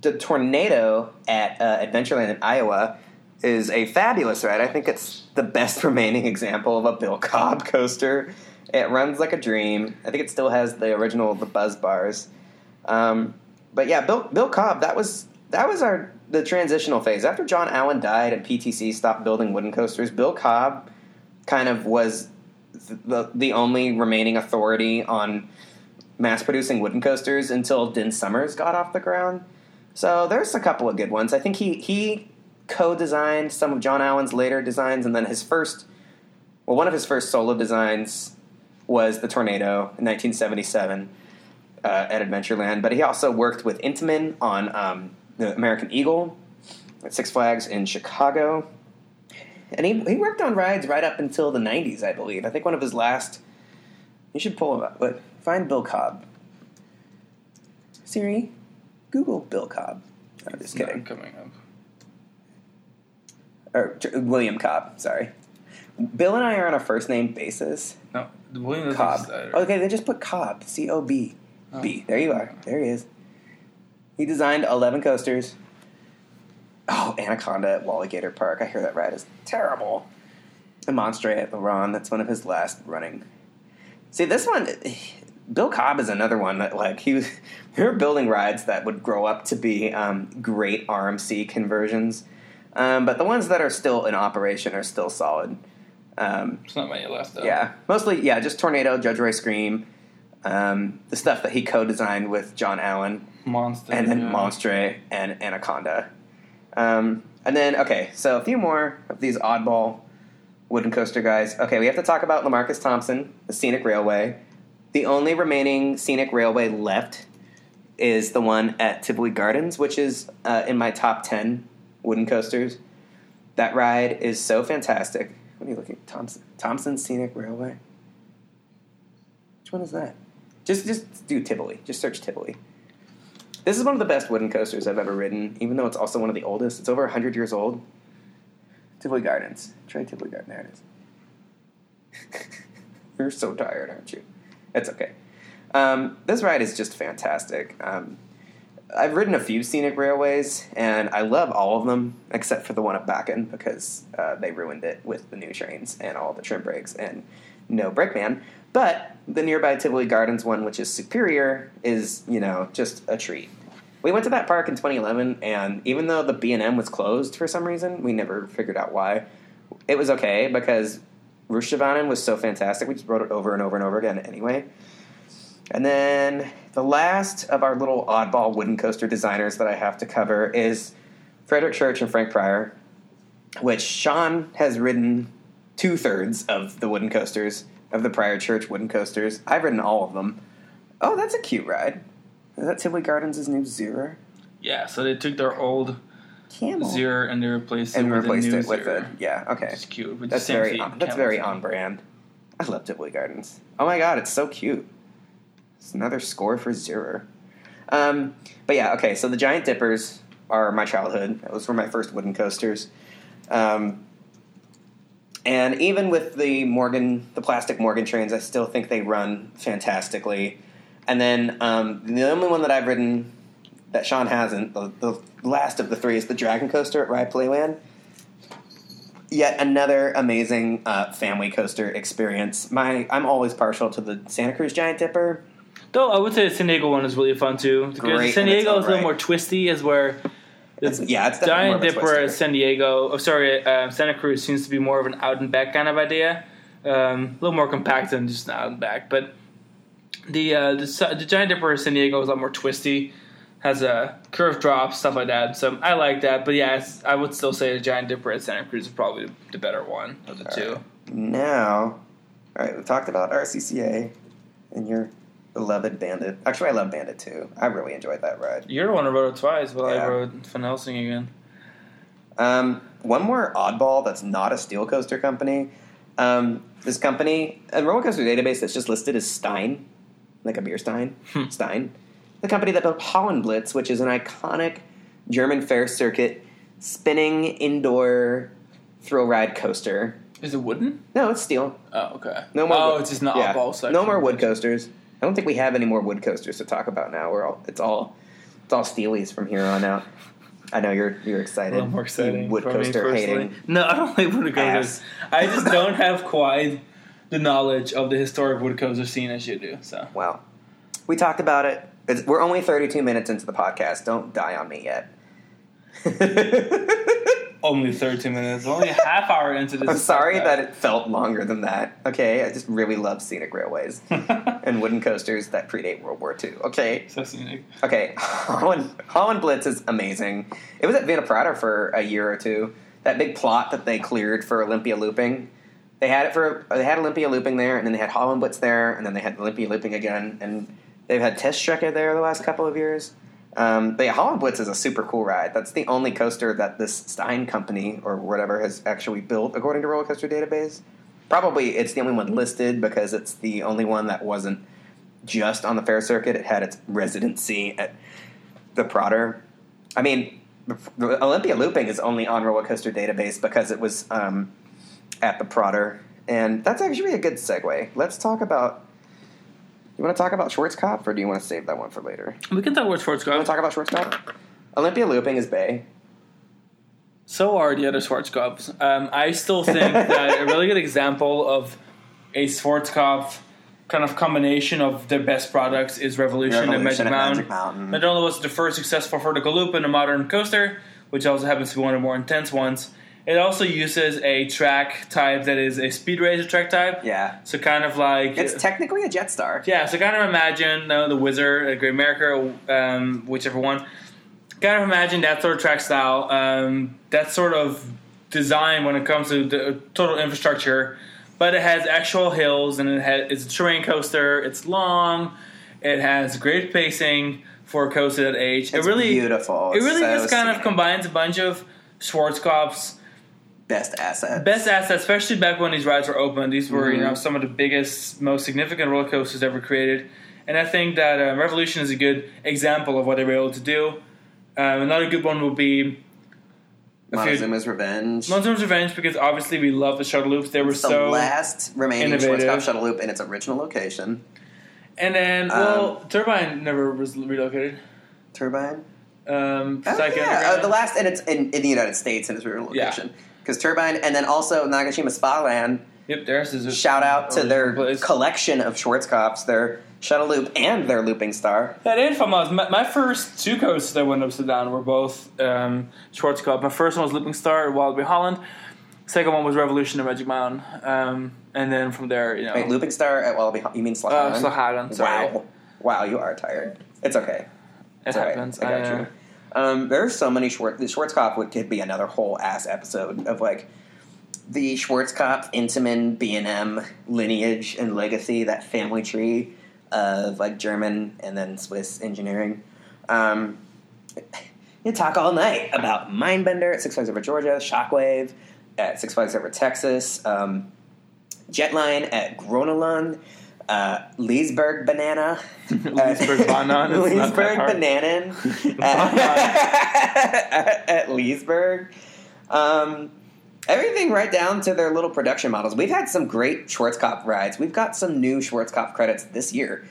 the Tornado at uh, Adventureland in Iowa is a fabulous ride. I think it's the best *laughs* remaining example of a Bill Cobb coaster. It runs like a dream. I think it still has the original the buzz bars. Um, but yeah, Bill Bill Cobb. That was that was our the transitional phase after John Allen died and PTC stopped building wooden coasters. Bill Cobb kind of was the the only remaining authority on mass producing wooden coasters until Dinn Summers got off the ground. So there's a couple of good ones. I think he he co-designed some of John Allen's later designs, and then his first, well, one of his first solo designs was the Tornado in 1977 uh, at Adventureland. But he also worked with Intamin on um, the American Eagle at Six Flags in Chicago. And he, he worked on rides right up until the 90s, I believe. I think one of his last. You should pull him up, but find Bill Cobb. Siri, Google Bill Cobb. I'm just It's kidding. coming up. Or William Cobb, sorry. Bill and I are on a first name basis. No, William Cobb. Okay, they just put Cobb. C O B. Oh. There you are. There he is. He designed 11 coasters. Oh, Anaconda at Walygator Park. I hear that ride is terrible. And Monstre at La Ronde. That's one of his last running. See, this one, Bill Cobb is another one that, like, he was. We were building rides that would grow up to be um, great RMC conversions. Um, but the ones that are still in operation are still solid. Um, There's not many left though. yeah, mostly yeah, just Tornado, Judge Roy Scream, um, the stuff that he co-designed with John Allen, Monster. and then yeah. Monstre and Anaconda. Um, and then okay, so a few more of these oddball wooden coaster guys. Okay, we have to talk about Lamarcus Thompson, the Scenic Railway. The only remaining Scenic Railway left is the one at Tivoli Gardens, which is uh, in my top ten wooden coasters. That ride is so fantastic. What are you looking? Thompson Thompson Scenic Railway. Which one is that? Just just do Tivoli. Just search Tivoli. This is one of the best wooden coasters I've ever ridden, even though it's also one of the oldest. It's over 100 years old. Tivoli Gardens. Try Tivoli Gardens. There it is. *laughs* You're so tired, aren't you? It's okay. Um, this ride is just fantastic. Um, I've ridden a few scenic railways, and I love all of them except for the one at Bakken because uh, they ruined it with the new trains and all the trim brakes and no brakeman. But the nearby Tivoli Gardens one, which is superior, is you know just a treat. We went to that park in 2011, and even though the B and M was closed for some reason, we never figured out why. It was okay because Rutschbanen was so fantastic. We just rode it over and over and over again anyway. And then the last of our little oddball wooden coaster designers that I have to cover is Frederick Church and Frank Prior, which Sean has ridden two thirds of the wooden coasters, of the Prior Church wooden coasters. I've ridden all of them. Oh, that's a cute ride. Is that Tivoli Gardens' new Zero? Yeah, so they took their old Camel. Zero and they replaced it and with replaced a new it with Zero. a yeah. Okay, It's cute. With that's very on, that's very on brand. I love Tivoli Gardens. Oh my god, it's so cute. It's another score for Zero. Um, but yeah, okay. So the Giant Dippers are my childhood. Those were my first wooden coasters. Um, and even with the Morgan, the plastic Morgan trains, I still think they run fantastically. And then um, the only one that I've ridden that Sean hasn't, the, the last of the three, is the Dragon Coaster at Rye Playland. Yet another amazing uh, family coaster experience. My, I'm always partial to the Santa Cruz Giant Dipper. Though I would say the San Diego one is really fun too. Because Great San Diego is a little right. more twisty, is where It's- yeah, it's definitely Giant Dipper at San Diego. Oh, sorry, uh, Santa Cruz seems to be more of an out and back kind of idea. Um, a little more compact than just an out and back. But the uh, the, the Giant Dipper at San Diego is a lot more twisty. Has a curve drop, stuff like that. So I like that. But yeah, it's, I would still say the Giant Dipper at Santa Cruz is probably the better one of the two. Now, all right, we talked about RCCA and your beloved Bandit. Actually, I love Bandit too. I really enjoyed that ride. You're the one who rode it twice, but Yeah. I rode Van Helsing again. Um, one more oddball that's not a steel coaster company. Um, this company, a roller coaster database that's just listed as Stein, like a beer Stein. Hmm. Stein. The company that built Höllenblitz, which is an iconic German fair circuit spinning indoor thrill ride coaster. Is it wooden? No, it's steel. Oh, okay. No more. Oh, wood- it's just not yeah. oddball section. No more wood coasters. I don't think we have any more wood coasters to talk about now. We're all it's all it's all steelies from here on out. I know you're you're excited. more exciting. wood coaster hating. No, I don't like wood coasters. I just don't have quite the knowledge of the historic wood coaster scene as you do. So Well, we talked about it. It's, we're only 32 minutes into the podcast. Don't die on me yet. *laughs* only thirty minutes, only a half hour into this. I'm sorry that it felt longer than that. Okay, I just really love scenic railways *laughs* and wooden coasters that predate World War II. Okay, so scenic. Okay, *laughs* Holland, Höllenblitz is amazing. It was at Wiener Prater for a year or two. That big plot that they cleared for Olympia looping, they had it for they had Olympia looping there, and then they had Höllenblitz there, and then they had Olympia looping again, and they've had Test Strecke there the last couple of years. Um, but yeah, Höllenblitz is a super cool ride. That's the only coaster that this Stein company or whatever has actually built, according to Roller Coaster Database. Probably it's the only one listed because it's the only one that wasn't just on the fair circuit. It had its residency at the Prater. I mean, the Olympia Looping is only on Roller Coaster Database because it was um, at the Prater, and that's actually a good segue. Let's talk about. You want to talk about Schwarzkopf, or do you want to save that one for later? We can talk about You want to talk about Schwarzkopf? Olympia Looping is Bay. So are the other Schwarzkopfs. Um, I still think *laughs* that a really good example of a Schwarzkopf kind of combination of their best products is Revolution, and Magic Revolution and Mountain. Magic Mountain. Not only was the first successful vertical loop in a modern coaster, which also happens to be one of the more intense ones, it also uses a track type that is a speed racer track type. Yeah, So kind of like it's technically a Jetstar. yeah, so kind of imagine uh, the Wizard, a Great America, um, whichever one. Kind of imagine that sort of track style, um, that sort of design when it comes to the total infrastructure. But it has actual hills, and it has it's a terrain coaster. It's long. It has great pacing for a coaster that age. It's it really, beautiful. it really so just kind of combines a bunch of Schwarzkopf's best asset. best assets, especially back when these rides were open. These were, you Mhm. know, some of the biggest, most significant roller coasters ever created. And I think that uh, Revolution is a good example of what they were able to do. Um, another good one would be Montezuma's Revenge. Montezuma's Revenge because obviously we love the shuttle loops. They were the so. last remaining innovative. Shuttle loop in its original location. and then, well, Turbine never was relocated. Turbine. Um, Oh, yeah, uh, the last, and it's in, in the United States in its original Yeah. Because Turbine, and then also Nagashima Spa Land. Yep, there's is Shout out to their place. collection of Schwarzkopfs, their shuttle loop and their looping star. That fun. My, my first two coasts that went upside down were both um, Schwarzkopf. My first one was Looping Star, Walibi Holland. Second one was Revolution of Magic Mountain. Um, and then from there, you know. Wait, looping star at Walibi. You mean uh, Slagharen? Slagharen, sorry. Wow, wow, you are tired. It's okay. It It's right. happens. I got uh, you. Um, there's so many Schwartz. The Schwarzkopf would could be another whole ass episode of like the Schwarzkopf Intamin B and M lineage and legacy, that family tree of like German and then Swiss engineering. Um, you talk all night about Mindbender at Six Flags Over Georgia, Shockwave at Six Flags Over Texas, um, Jetline at Gröna Lund, uh, Liseberg Banana. *laughs* Liseberg Banan, it's not that Liseberg hard. Bananan *laughs* *laughs* at, at Liseberg. Um, everything right down to their little production models. We've had some great Schwarzkopf rides. We've got some new Schwarzkopf credits this year.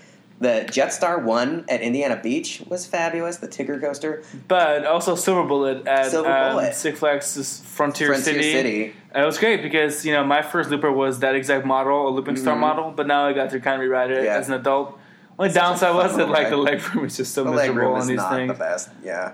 The Jetstar 1 at Indiana Beach was fabulous. The Tigger coaster. But also Silver Bullet at Silver um, Bullet. Six Flags Frontier, Frontier City. City. It was great because you know my first looper was that exact model, a looping star Mhm. model. But now I got to kind of rewrite it Yeah. as an adult. Only downside was that like the leg room is just so The miserable on these not things. the best. Yeah.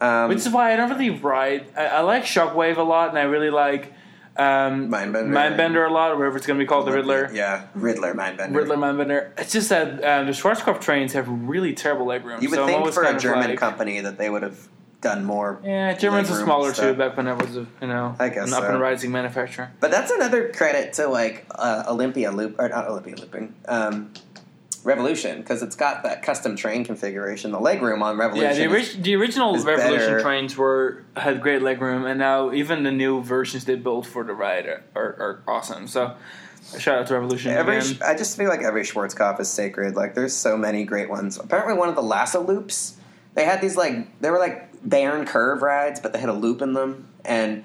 Um, Which is why I don't really ride. I, I like Shockwave a lot, and I really like um, Mindbender. Mindbender a lot, or whatever it's going to be called, the Riddler. Yeah, Riddler, Mindbender. Riddler Mindbender. It's just that um, the Schwarzkopf trains have really terrible leg room. You would so think for a German like, company that they would have done more. Yeah, Germans are smaller too. Back when I was a you know I guess an up and rising manufacturer. But that's another credit to like uh, Olympia Loop or not Olympia Looping, um, Revolution because it's got that custom train configuration. The leg room on Yeah, Revolution. the, is- the original Revolution better. trains were had great leg room, and now even the new versions they built for the ride are, are, are awesome. So, shout out to Revolution Every, again. I just feel like every Schwarzkopf is sacred. Like, there's so many great ones. Apparently, one of the Lasso loops, they had these like they were like barren curve rides, but they had a loop in them, and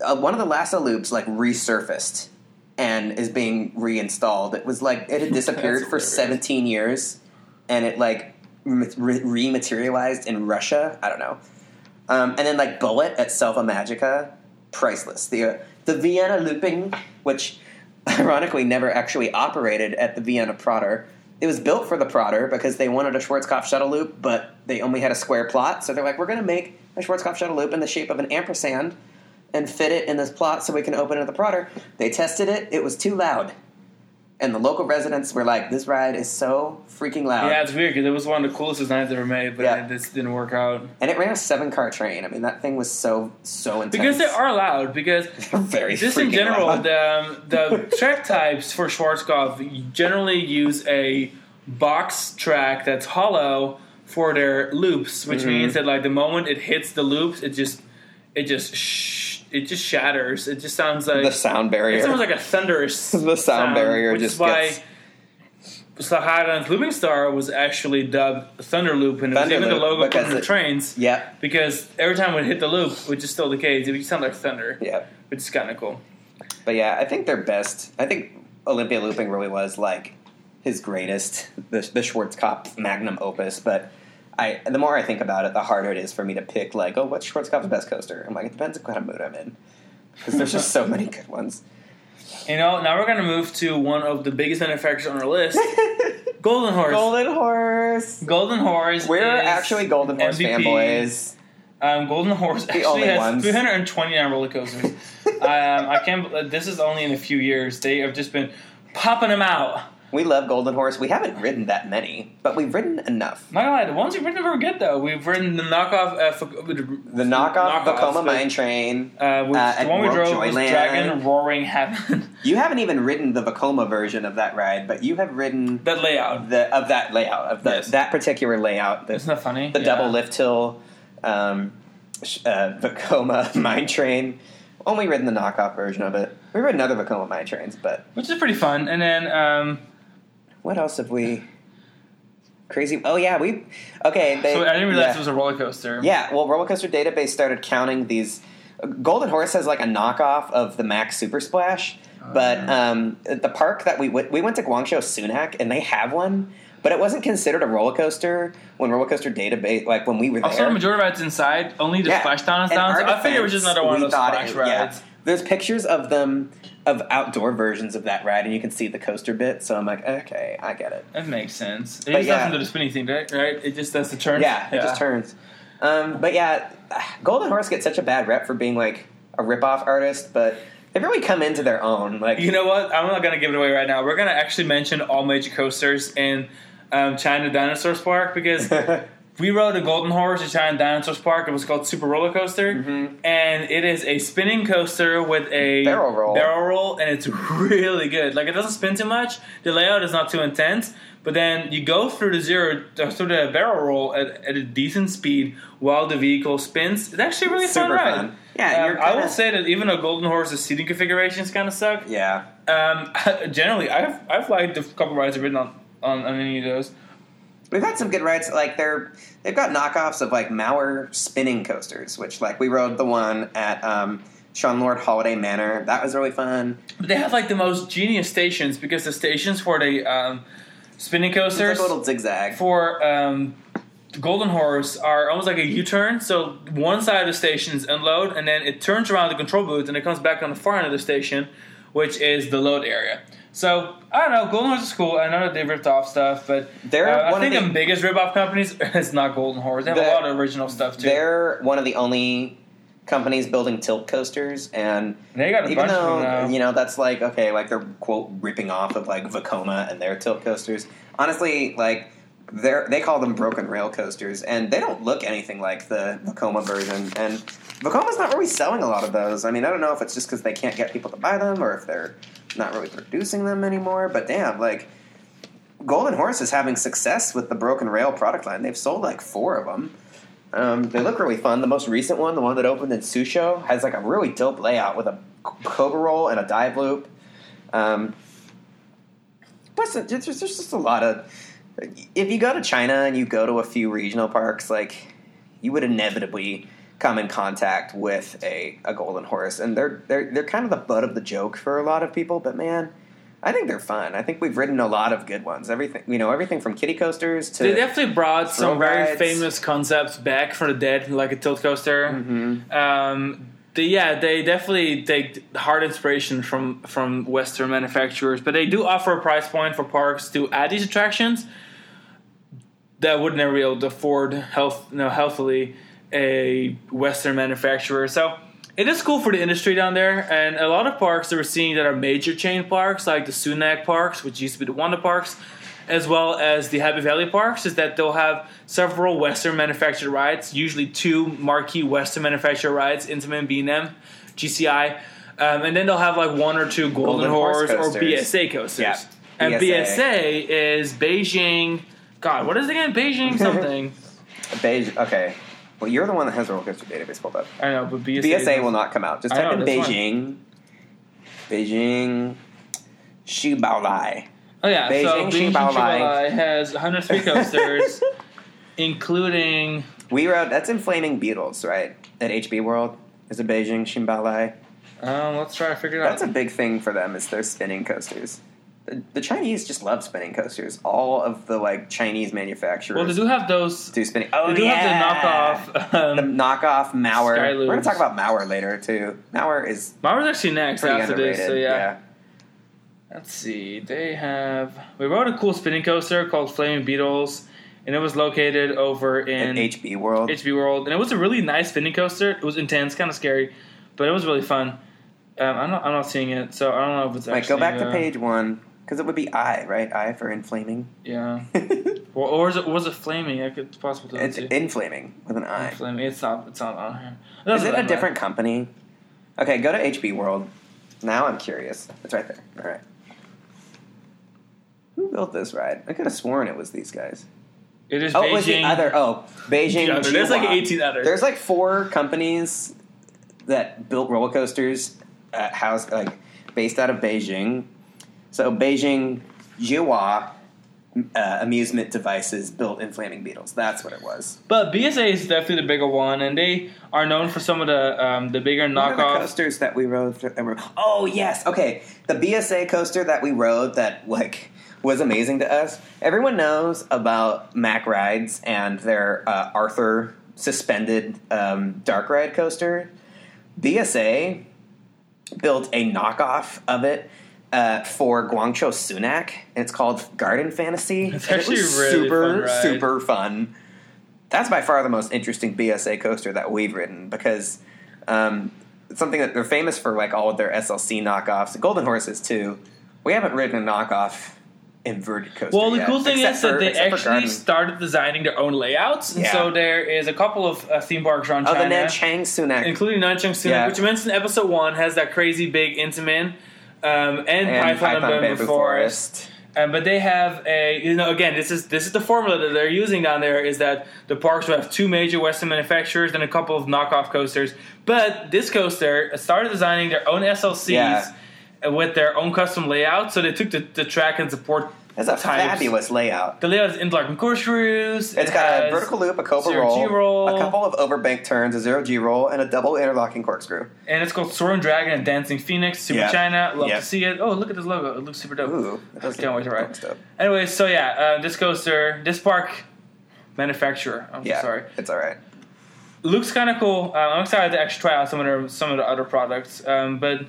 uh, one of the Lasso loops like resurfaced and is being reinstalled. It was like it had disappeared for 17 years, and it like re- rematerialized in Russia. I don't know. Um, and then like Bullet at Selva Magica, priceless. The uh, the Vienna looping, which *laughs* ironically never actually operated at the Vienna Prater. It was built for the Prater because they wanted a Schwarzkopf shuttle loop, but they only had a square plot. So they're like, we're going to make a Schwarzkopf shuttle loop in the shape of an ampersand and fit it in this plot so we can open it at the Prater. They tested it; it was too loud, and the local residents were like, "This ride is so freaking loud." yeah, it's weird because it was one of the coolest designs ever made, but Yeah. it just didn't work out and it ran a seven-car train. I mean, that thing was so so intense because they are loud. Because *laughs* They're very just in general, loud. the um, the *laughs* track types for Schwarzkopf generally use a box track that's hollow for their loops, which Mhm. means that like the moment it hits the loops, it just it just sh- it just shatters. It just sounds like the sound barrier. It sounds like a thunderous *laughs* The sound barrier which just is why gets- Slagharen's Looping Star was actually dubbed Thunder Loop, and it was even the logo on the trains. Yeah, Because every time it hit the loop, which is still the case, it would sound like thunder, Yeah, which is kind of cool. But yeah, I think their best. I think Olympia Looping really was like his greatest, the, the Schwarzkopf magnum opus. But I, the more I think about it, the harder it is for me to pick. Like, oh, what's Schwarzkopf's best coaster? I'm like, it depends on what kind of mood I'm in, because there's just so many good ones. You know, now we're gonna move to one of the biggest manufacturers on our list, *laughs* Golden Horse. Golden Horse. Golden Horse. We're actually Golden Horse MVP. fanboys. Um, Golden Horse actually has ones. 329 roller coasters. *laughs* um, I can't. This is only in a few years. They have just been popping them out. We love Golden Horse. We haven't ridden that many, but we've ridden enough. Not gonna lie, the ones we've ridden are good though. We've ridden the knockoff, uh, F- The knockoff Vekoma Mine Train. Uh, which, Uh, the one we World drove was Dragon Roaring Heaven. *laughs* You haven't even ridden the Vekoma version of that ride, but you have ridden that layout. the of that layout of the, Yes. that particular layout. The, Isn't that funny? the Yeah. double lift hill, um, uh, Vekoma *laughs* Mine Train. Only ridden the knockoff version of it. We ridden other Vekoma Mine Trains, but which is pretty fun. And then um, what else have we? Crazy. Oh yeah, we. Okay, they. So I didn't realize yeah. it was a roller coaster. Yeah, well, Roller Coaster Database started counting these. Golden Horse has like a knockoff of the Mack Super Splash, but um, the park that we went, we went to Guangzhou Sunac, and they have one, but it wasn't considered a roller coaster when Roller Coaster Database, like when we were there. Also, the majority of rides inside. Only the Yeah. splashdown is down. So I figured it was just another one of those splash it- yeah. There's pictures of them of outdoor versions of that ride, and you can see the coaster bit. So I'm like, okay, I get it. That makes sense. It But just yeah. doesn't do the spinning thing, right? It just does the turn. Yeah, it just turns. Um, but yeah, Golden Horse gets such a bad rep for being like a rip-off artist, but they've really come into their own. Like, You know what? I'm not gonna give it away right now. We're gonna actually mention all major coasters in um, China Dinosaurs Park because *laughs* we rode a Golden Horse at China Dinosaurs Park. It was called Super Roller Coaster, and it is a spinning coaster with a Mm-hmm. Barrel roll. barrel roll, and it's *laughs* really good. Like it doesn't spin too much. The layout is not too intense. But then you go through the zero, uh, through the barrel roll at, at a decent speed while the vehicle spins. It's actually a really fun Super ride. fun. Yeah, Um, you're I will say that even though Golden Horse's seating configurations kind of suck, yeah, um, *laughs* generally, I've I've liked the couple rides I've ridden on, on, on any of those. we've had some good rides. Like they're they've got knockoffs of like Maurer spinning coasters, which like we rode the one at um, Sean Lord Holiday Manor. That was really fun. But they have like the most genius stations because the stations for the um, spinning It's like coasters a little zigzag. for um, Golden Horse are almost like a U-turn. So one side of the station is unload, and then it turns around the control booth, and it comes back on the far end of the station, which is the load area. So I don't know. Golden Horse is cool. I know they ripped off stuff, but They're uh, I one of think the- the, biggest rip-off companies *laughs* is not Golden Horse. They have a lot of original stuff too. They're one of the only companies building tilt coasters, and They got a even bunch of though them now. you know that's like okay, like they're quote ripping off of like Vekoma and their tilt coasters. Honestly, like they they call them broken rail coasters, and they don't look anything like the Vekoma version. And Vekoma's not really selling a lot of those. I mean, I don't know if it's just because they can't get people to buy them, or if they're not really producing them anymore. But damn, like. Golden Horse is having success with the Broken Rail product line. They've sold like four of them. Um, they look really fun. The most recent one, the one that opened in Suzhou, has like a really dope layout with a cobra roll and a dive loop. Um, there's, there's just a lot of. If you go to China and you go to a few regional parks, like you would inevitably come in contact with a, a golden horse, and they're they're they're kind of the butt of the joke for a lot of people. But man, I think they're fun. I think we've ridden a lot of good ones. Everything you know, everything from kitty coasters to They definitely brought some Thrill very famous concepts back from the dead, like a tilt coaster. Mhm. Um, they, yeah, they definitely take hard inspiration from from Western manufacturers, but they do offer a price point for parks to add these attractions that would never be able to afford health, you know, healthily a Western manufacturer. So it is cool for the industry down there, and a lot of parks that we're seeing that are major chain parks, like the Sunac parks, which used to be the Wanda parks, as well as the Happy Valley parks, is that they'll have several Western manufactured rides, usually two marquee Western manufactured rides, Intamin, B&M, GCI, um, and then they'll have like one or two Golden, Golden Horse Horse, or. BSA coasters. Yeah, And BSA. BSA is Beijing. God, what is it again? Beijing *laughs* something. Beijing. Okay. Well, you're the one that has the roller coaster database pulled up. I know, but BSA. BSA will not come out. Just I type know, in that's Beijing. Beijing. Shibaolai. Oh yeah, so Beijing Beijing Xibaolai. Xibaolai has 103 *laughs* coasters, including We rode. That's in Flaming Beetles, right? At HB World. Is a Beijing Shibaolai. um, let's try to figure it out. That's a big thing for them. Is their spinning coasters. The, the Chinese just love spinning coasters. All of the like Chinese manufacturers well, they do have those. do spinning. Oh They do yeah. have the knockoff. The Um, knockoff Maurer. We're gonna talk about Maurer later too. Maurer is Maurer's actually next after underrated. this, so yeah. Let's see. They have. We rode a cool spinning coaster called Flaming Beetles, and it was located over In in HB World. HB World, and it was a really nice spinning coaster. It was intense, kind of scary, but it was really fun. Um, I'm not. I'm not seeing it, so I don't know if it's Wait, actually. go back to uh, page one because it would be I, right? I for inflaming. Yeah. *laughs* it's Or, is it was it flaming? I could it's possible to see. inflaming with an I. Flaming. It's not. It's not on here. Is it a different company? Okay, go to HB World. Now I'm curious. It's right there. All right. Who built this ride? I could have sworn it was these guys. It is Oh, Beijing. it was the other. Oh, Beijing. There's like 18 others. There's like four companies that built roller coasters, uh, house like based out of Beijing. So Beijing Jiwa, uh, amusement devices built in Flaming Beetles. That's what it was. But BSA is definitely the bigger one, and they are known for some of the um, the bigger are the coasters that we rode. Through, oh yes, okay. The BSA coaster that we rode that like was amazing to us. Everyone knows about Mack Rides and their uh, Arthur suspended um, dark ride coaster. BSA built a knockoff of it. Uh, for Guangzhou Sunac, and it's called Garden Fantasy. It's it actually was really super, fun super fun. That's by far the most interesting BSA coaster that we've ridden because um, it's something that they're famous for, like all of their SLC knockoffs, Golden Horses too. We haven't ridden a knockoff inverted coaster. Well, the yet, cool thing is that they actually started designing their own layouts, and Yeah. so there is a couple of uh, theme parks around Oh, China, the Nanchang Sunac including Nanchang Sunac, Yeah. which you mentioned in episode one has that crazy big Intamin, um, and, and Python, and Bamboo, Forest. Forest. Um, but they have a you know again this is this is the formula that they're using down there is that the parks will have two major Western manufacturers and a couple of knockoff coasters. But this coaster started designing their own SLCs Yeah. with their own custom layout. So they took the, the track and support. That's a types. fabulous layout. The layout is interlocking corkscrews. It's it got a vertical loop, a cobra roll, roll. a couple of overbank turns, a zero G roll, and a double interlocking corkscrew. and it's called Soaring Dragon and Dancing Phoenix. Super Yeah. China. Love Yeah. to see it. Oh, look at this logo. It looks super dope. Ooh, does Can't wait to ride. dope. Anyway, so yeah, uh, this coaster, this park manufacturer. I'm Yeah, sorry. it's all right. looks kind of cool. Uh, I'm excited to actually try out some of the some of the other products. Um, but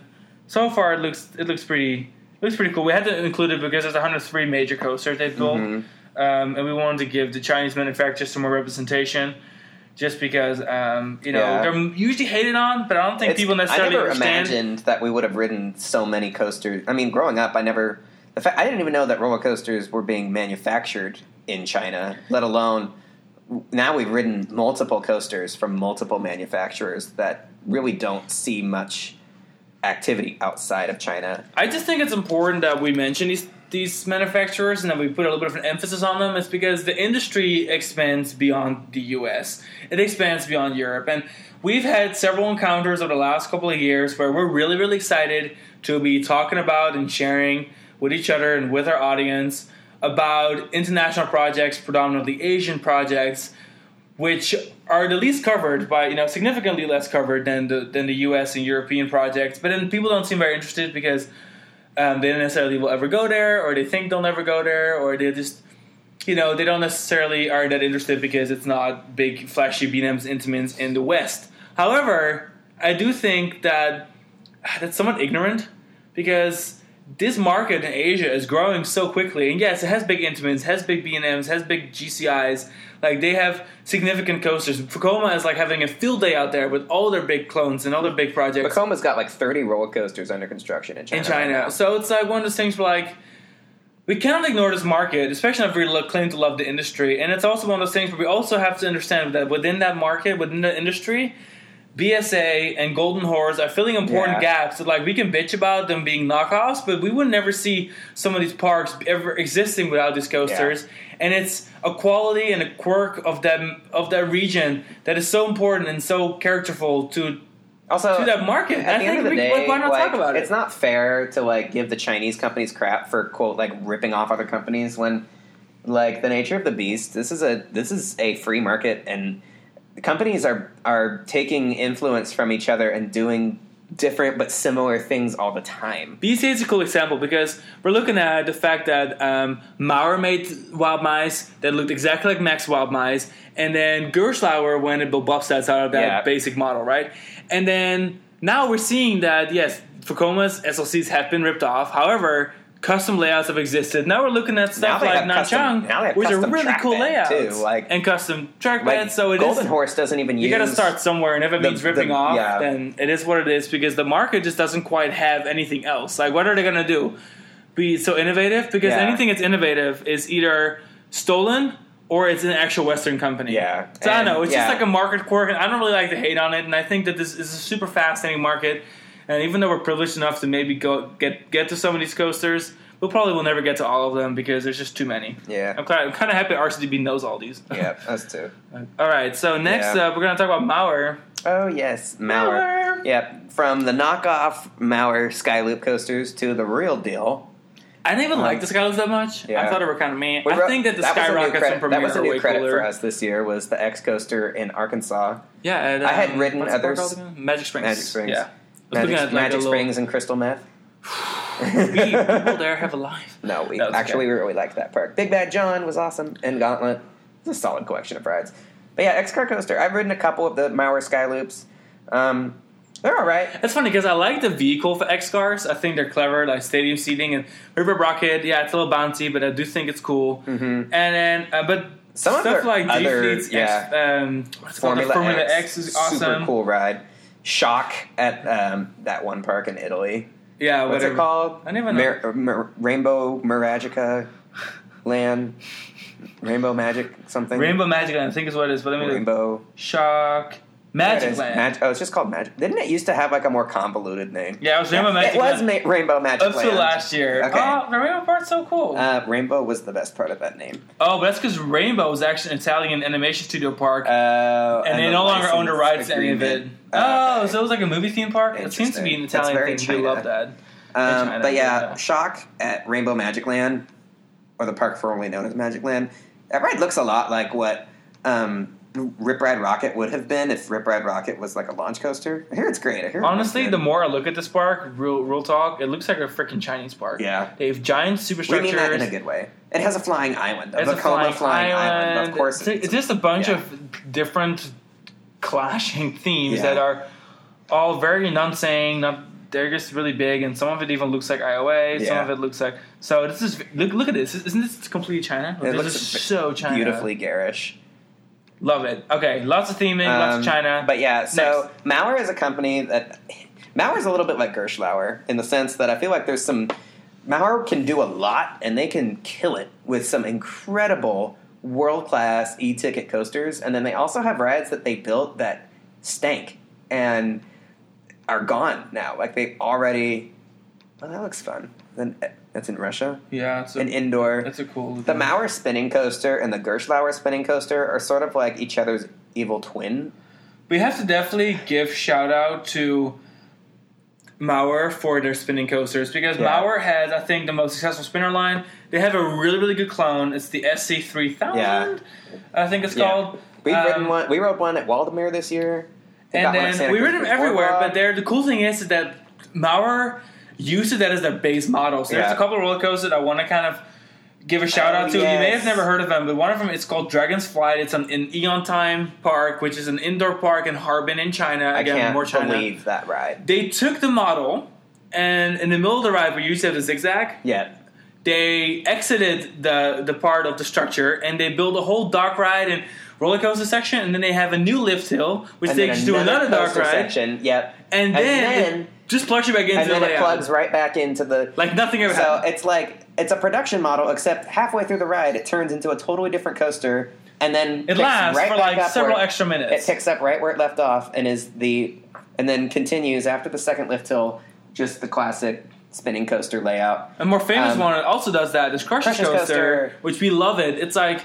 so far, it looks it looks pretty looks pretty cool. We had to include it because there's 103 major coasters they built, Mhm. um, and we wanted to give the Chinese manufacturers some more representation. Just because um, you know Yeah. they're usually hated on, but I don't think It's- people necessarily I never understand. imagined that we would have ridden so many coasters. I mean, growing up, I never. The fact I didn't even know that roller coasters were being manufactured in China. Let alone now we've ridden multiple coasters from multiple manufacturers that really don't see much activity outside of China. I just think it's important that we mention these these manufacturers and that we put a little bit of an emphasis on them. It's because the industry expands beyond the U.S. It expands beyond Europe, and we've had several encounters over the last couple of years where we're really, really excited to be talking about and sharing with each other and with our audience about international projects, predominantly Asian projects, which are the least covered by you know significantly less covered than the than the U.S. and European projects. But then people don't seem very interested because um, they don't necessarily will ever go there, or they think they'll never go there, or they just you know they don't necessarily are that interested because it's not big flashy B&Ms in the West. However, I do think that that's somewhat ignorant because this market in Asia is growing so quickly. And yes, it has big Intamins, has big B&Ms, has big GCIs. Like they have significant coasters. Vekoma is like having a field day out there with all their big clones and all their big projects Vekoma's got like 30 roller coasters under construction in China. in China. now. So it's like one of those things where like we cannot ignore this market, especially if we lo- claim to love the industry. And it's also one of those things where we also have to understand that within that market, within the industry, BSA and Golden Horse are filling important Yeah. gaps. So like we can bitch about them being knockoffs, but we would never see some of these parks ever existing without these coasters. And it's a quality and a quirk of them of that region that is so important and so characterful to Also, to that market. At I the think end of the we- day, why not like, talk about it? It's not fair to like give the Chinese companies crap for quote like ripping off other companies when like the nature of the beast. This is a this is a free market and companies are are taking influence from each other and doing different but similar things all the time. BC is a cool example because we're looking at the fact that um, Maurer made wild mice that looked exactly like Max wild mice, and then Gerstlauer went and built bobsleds out of that Yeah. basic model, right? And then now we're seeing that yes, Vekoma's SLCs have been ripped off. However, custom layouts have existed. Now we're looking at stuff like custom- Nanchang, now they have which are really cool layouts too, like- and custom track Like. So it is Golden Horse doesn't even you use You got to start somewhere, and if it the- means ripping the- off, yeah. then it is what it is because the market just doesn't quite have anything else. Like, what are they gonna do? Be so innovative? Because Yeah. anything that's innovative is either stolen or it's an actual Western company. Yeah, So I don't know. It's yeah. just like a market quirk, and I don't really like to hate on it. And I think that this is a super fascinating market. And even though we're privileged enough to maybe go get get to some of these coasters, we probably will never get to all of them because there's just too many. Yeah. I'm kind of, I'm kind of happy RCDB knows all these. Yeah, us too. *laughs* all right. So next Yeah. up, we're gonna talk about Maurer. Oh yes, Maurer. Maurer. Yep, from the knockoff Maurer Skyloop coasters to the real deal I didn't even Um, like the Skyloops that much. I thought it were kind of. We I think that the new Skyrockets credit- from Premiere That was a new way credit cooler. for us this year. Was the X coaster in Arkansas, Yeah, at, I had um, ridden what's others- Magic Springs. Magic Springs. Yeah, I was looking Magic, at, like, Magic little- Springs and Crystal Meth. *sighs* we people there have a life. No, we actually okay. we really liked that park. Big Bad John was awesome, and Gauntlet. It's a solid collection of rides. But yeah, X Car Coaster. I've ridden a couple of the Maurer Sky Loops. Um, they're all right. It's funny because I like the vehicle for X cars. I think they're clever, like stadium seating and River Rocket. Yeah, it's a little bouncy, but I do think it's cool. Mm-hmm. And then, uh, but Some stuff like other- G Fleet's yeah. X, um, what's it called? The Formula, Formula X, X, is awesome. Super cool ride. Shock at um, that one park in Italy. Yeah, What's whatever. it called? I never know. Mar- Mar- Rainbow Miragica Land. Rainbow Magic something. Rainbow Magic I think is what it is. But let me Rainbow. It Magic. Land. Mag- oh, it's just called Magic. Didn't it used to have like a more convoluted name? yeah, it was Rainbow Magic It was ma- Rainbow Magic Up to last year. Okay. Oh, the Rainbow part's so cool. Uh, Rainbow was the best part of that name. oh, but that's because Rainbow was actually an Italian animation studio park. Uh, and they no longer own the license rights to any of it. agreement. Oh, okay. so it was like a movie theme park? It seems to be an Italian very thing. We love that. Um, China, but yeah, yeah. Shock at Rainbow Magic Land, or the park formerly known as Magic Land, that ride looks a lot like what um, Rip Ride Rocket would have been if Rip Ride Rocket was like a launch coaster. I hear it's great. I hear Honestly, the more I look at this park, real real talk, it looks like a freaking Chinese park. yeah, They have giant we mean that in a good way. It has a flying island, It's a Vekoma flying, island. Of course, it's, it's just a bunch yeah. of different clashing *laughs* themes Yeah. that are all very non-saying. Not they're just really big, and some of it even looks like IOA. Some of it looks like so. This is look look at this. Isn't this completely China? It this looks is so China. beautifully garish. Love it. Okay, lots of theming, lots Um, of China. But yeah, so Maurer is a company that Maurer is a little bit like Gerstlauer in the sense that I feel like there's some Maurer can do a lot and they can kill it with some incredible world class e ticket coasters, and then they also have rides that they built that stank and are gone now. Like they already. Oh, that looks fun. Then that's in Russia. yeah, it's a, An indoor. it's a cool. The Maurer spinning coaster and the Gerstlauer spinning coaster are sort of like each other's evil twin. We have to definitely give shout out to Maurer for their spinning coasters because Yeah. Maurer has, I think, the most successful spinner line. They have a really, really good clone. It's the SC three thousand. Yeah. I think it's Yeah. called. We've Um, ridden one. We rode one at Waldemar this year. And got one at then we rid them everywhere. But there, the cool thing is, is that Maurer uses that as their base model. So there's a couple of roller coasters I want to kind of give a shout Oh, out to. You may have never heard of them, but one of them is called Dragon's Flight. It's an, in Eon Time Park, which is an indoor park in Harbin in China. I Again, can't more China. believe that ride. They took the model, and in the middle of the ride, where you used to have the zigzag, Yeah. they exited the the part of the structure, and they built a whole dark ride and roller coaster section, and then they have a new lift hill, which And takes you to another dark ride, section. Yep. and And then, then- just plugs you back into And the then it layout. plugs right back into the. like nothing ever happened. So happened. it's like it's a production model, except halfway through the ride, it turns into a totally different coaster, and then It lasts right for like several extra It minutes. picks up right where it left off, and is the and then continues after the second lift hill, just the classic spinning coaster layout. A more famous Um, one that also does that is Crush's Crush's Coaster, Coaster. which we love it. It's like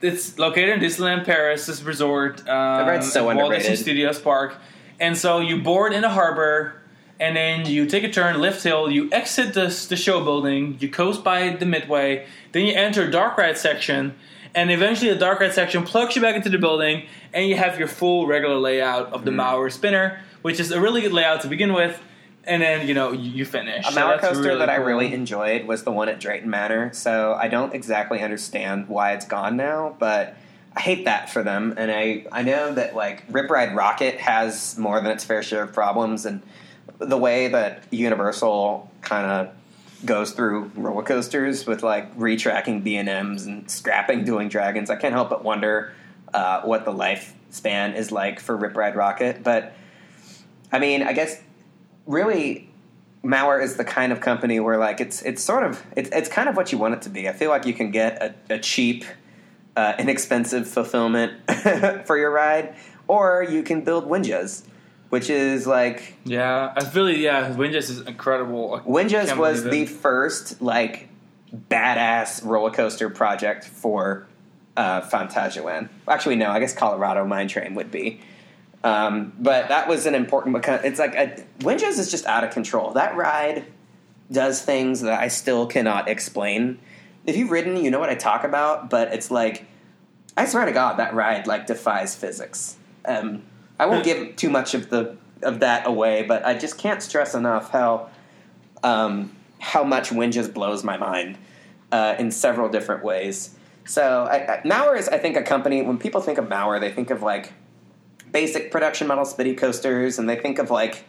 it's located in Disneyland Paris, this resort. Um, ride's so Walt Disney. Studios Park, and so you board in a harbor, and then you take a turn, lift hill, you exit the the show building, you coast by the midway, then you enter dark ride section. And eventually, the dark ride section plugs you back into the building, and you have your full regular layout of the Mm. Maurer spinner, which is a really good layout to begin with. And then you know you, you finish. A So Maurer coaster really that I really enjoyed was the one at Drayton Manor. So I don't exactly understand why it's gone now, but I hate that for them. And I, I know that like Rip Ride Rocket has more than its fair share of problems, and the way that Universal kind of goes through roller coasters with like retracking B and M's and scrapping Dueling Dragons, I can't help but wonder uh, what the lifespan is like for Rip Ride Rocket. But I mean, I guess really Maurer is the kind of company where like it's it's sort of it's it's kind of what you want it to be. I feel like you can get a, a cheap, uh, inexpensive fulfillment *laughs* for your ride, or you can build Winjas, which is like Yeah, I really yeah. Winjas is incredible. I was the first like badass roller coaster project for uh, Phantasialand. Actually, no, I guess Colorado Mine Train would be. Um, but that was an important because it's like a, is just out of control. That ride does things that I still cannot explain. If you've ridden, you know what I talk about, but it's like I swear to God, that ride like defies physics. Um, I won't *laughs* give too much of the of that away, but I just can't stress enough how um, how much Wind just blows my mind uh, in several different ways. So I, I, Maurer is, I think, a company. When people think of Maurer, they think of like basic production model Spitty coasters, and they think of like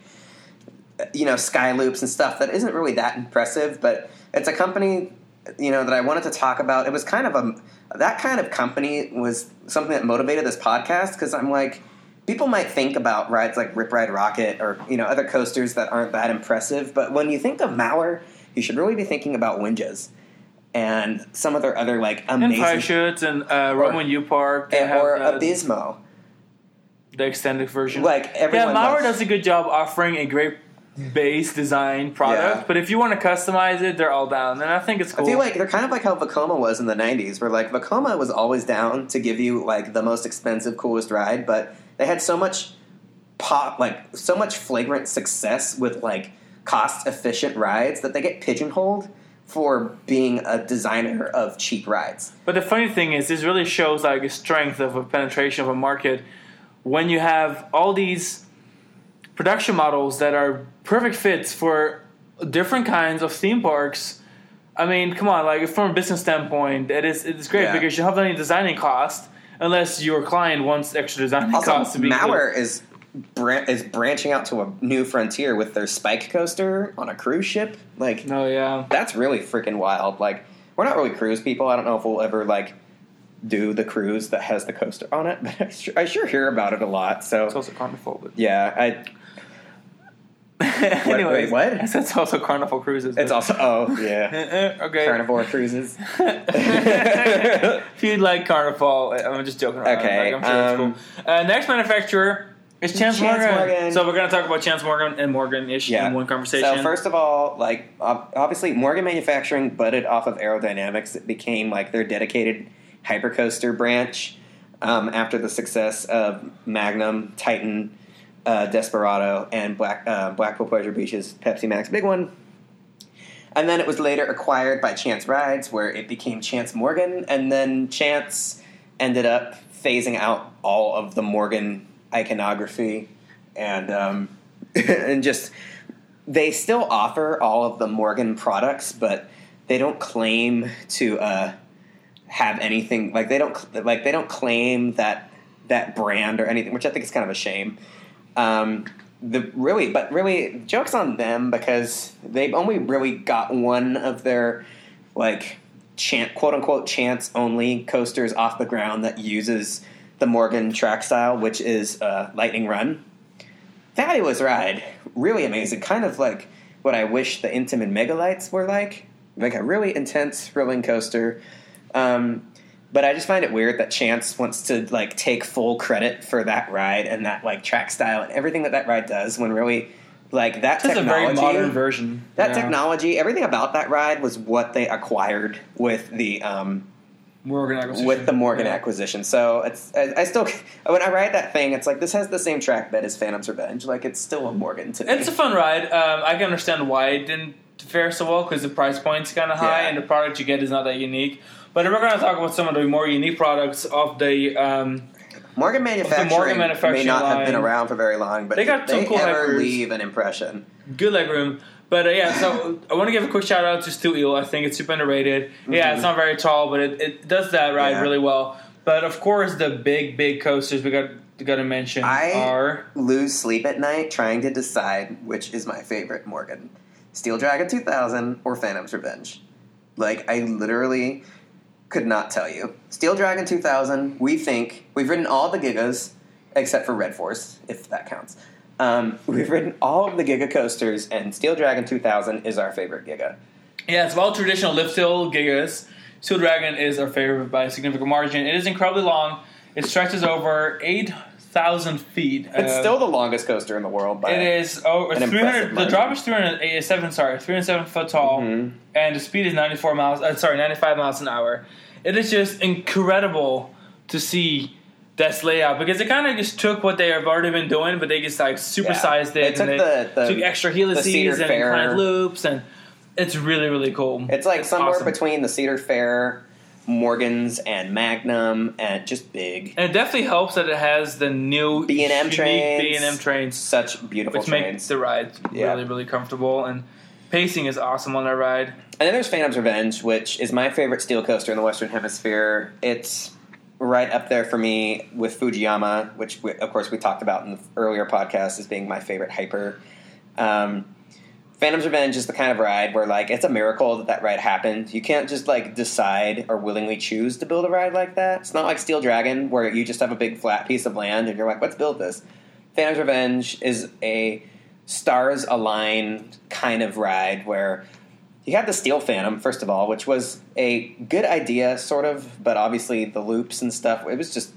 you know sky loops and stuff that isn't really that impressive. But it's a company you know that I wanted to talk about. It was kind of a that kind of company was something that motivated this podcast because I'm like people might think about rides like Rip Ride Rocket or you know other coasters that aren't that impressive, but when you think of Maurer, you should really be thinking about Winjas and some of their other like amazing and Freischütz and uh, Roman U Park and, or uh, Abismo, the extended version. Like everyone, yeah, Maurer does a good job offering a great base design product, Yeah. but if you want to customize it, they're all down, and I think it's cool. I feel like they're kind of like how Vekoma was in the '90s, where like Vekoma was always down to give you like the most expensive, coolest ride, but they had so much pop, like so much flagrant success with like cost-efficient rides that they get pigeonholed for being a designer of cheap rides. But the funny thing is, this really shows like a strength of a penetration of a market when you have all these production models that are perfect fits for different kinds of theme parks. I mean, come on, like from a business standpoint, it is it's great Yeah. because you don't have any designing cost unless your client wants extra design Also, costs to be Maurer is bran- is branching out to a new frontier with their Spike coaster on a cruise ship. Like No, yeah. that's really freaking wild. Like we're not really cruise people. I don't know if we'll ever like do the cruise that has the coaster on it, *laughs* but I sure, I sure hear about it a lot. So It's also Carnival, but yeah, I *laughs* Anyways, wait, what? *laughs* It's also Carnival Cruises. it's also oh *laughs* yeah, okay. carnivore cruises. if you like Carnival, I'm just joking around. Okay, Like, I'm sure um, it's cool. Uh, next manufacturer is Chance, Chance Morgan. Morgan. So we're going to talk about Chance Morgan and Morgan ish Yeah. in one conversation. So first of all, like obviously Morgan Manufacturing butted off of Arrow Dynamics. It became like their dedicated hypercoaster branch um, after the success of Magnum, Titan, uh, Desperado, and Black uh, Blackpool Pleasure Beach's Pepsi Max Big One. And then it was later acquired by Chance Rides, where it became Chance Morgan, and then Chance ended up phasing out all of the Morgan iconography and um, *laughs* and just they still offer all of the Morgan products, but they don't claim to uh, have anything like they don't like they don't claim that that brand or anything, which I think is kind of a shame. Um, the really, but really, jokes on them because they've only really got one of their like chant quote unquote chance only coasters off the ground that uses the Morgan track style, which is uh, Lightning Run. Fabulous ride, really amazing. Kind of like what I wish the Intamin Megalites were like, like a really intense, thrilling coaster. Um, but I just find it weird that Chance wants to like take full credit for that ride and that like track style and everything that that ride does. When really, like that This is a technology, very modern version. that Yeah. technology, everything about that ride was what they acquired with the um, Morgan acquisition. with the Morgan Yeah. acquisition. So it's I, I still *laughs* when I ride that thing, it's like this has the same track bed as Phantom's Revenge. Like it's still a Morgan to me. It's a fun ride. Um, I can understand why it didn't fare so well because the price point's kind of high Yeah. and the product you get is not that unique. But we're going to talk about some of the more unique products of the. Um, Morgan manufacturing, Morgan manufacturing may not have been around for very long, but They got some they cool ever leave an impression. good leg room. But uh, yeah, so *laughs* I want to give a quick shout out to Steel Eel. I think it's super underrated. Yeah, it's not very tall, but it, it does that ride Mm-hmm. Yeah. really well. But of course, the big, big coasters we got got to mention I- are Lose sleep at night trying to decide which is my favorite Morgan, Steel Dragon 2000 or Phantom's Revenge. Like I literally could not tell you. Steel Dragon 2000, we think we've ridden all the Gigas except for Red Force, if that counts. Um, *laughs* we've ridden all of the Giga coasters, and Steel Dragon 2000 is our favorite Giga. Yeah, it's well traditional lift hill gigas. Steel Dragon is our favorite by a significant margin. It is incredibly long. It stretches over eight thousand feet. It's Uh, still the longest coaster in the world. By It is oh, it's 300. The drop is 387. Sorry, 307 foot tall, Mhm. and the speed is 94 miles. Uh, sorry, 95 miles an hour. It is just incredible to see this layout because they kind of just took what they have already been doing, but they just like supersized They it. took and the- the- took extra helices and inclined loops and It's really really cool. It's like somewhere awesome. between the Cedar Fair, Morgan's, and Magnum, and just big. And it definitely helps that it has the new B&M unique trains. B&M trains, Such beautiful which makes trains. the ride Yeah. really, really comfortable. And pacing is awesome on that ride. And then there's Phantom's Revenge, which is my favorite steel coaster in the Western Hemisphere. It's right up there for me with Fujiyama, which we, of course we talked about in the earlier podcast as being my favorite hyper. Um, Phantom's Revenge is the kind of ride where like it's a miracle that that ride happened. You can't just like decide or willingly choose to build a ride like that. It's not like Steel Dragon where you just have a big flat piece of land and you're like, let's build this. Phantom's Revenge is a stars aligned kind of ride where you had the Steel Phantom, first of all, which was a good idea, sort of, but obviously the loops and stuff, it was just,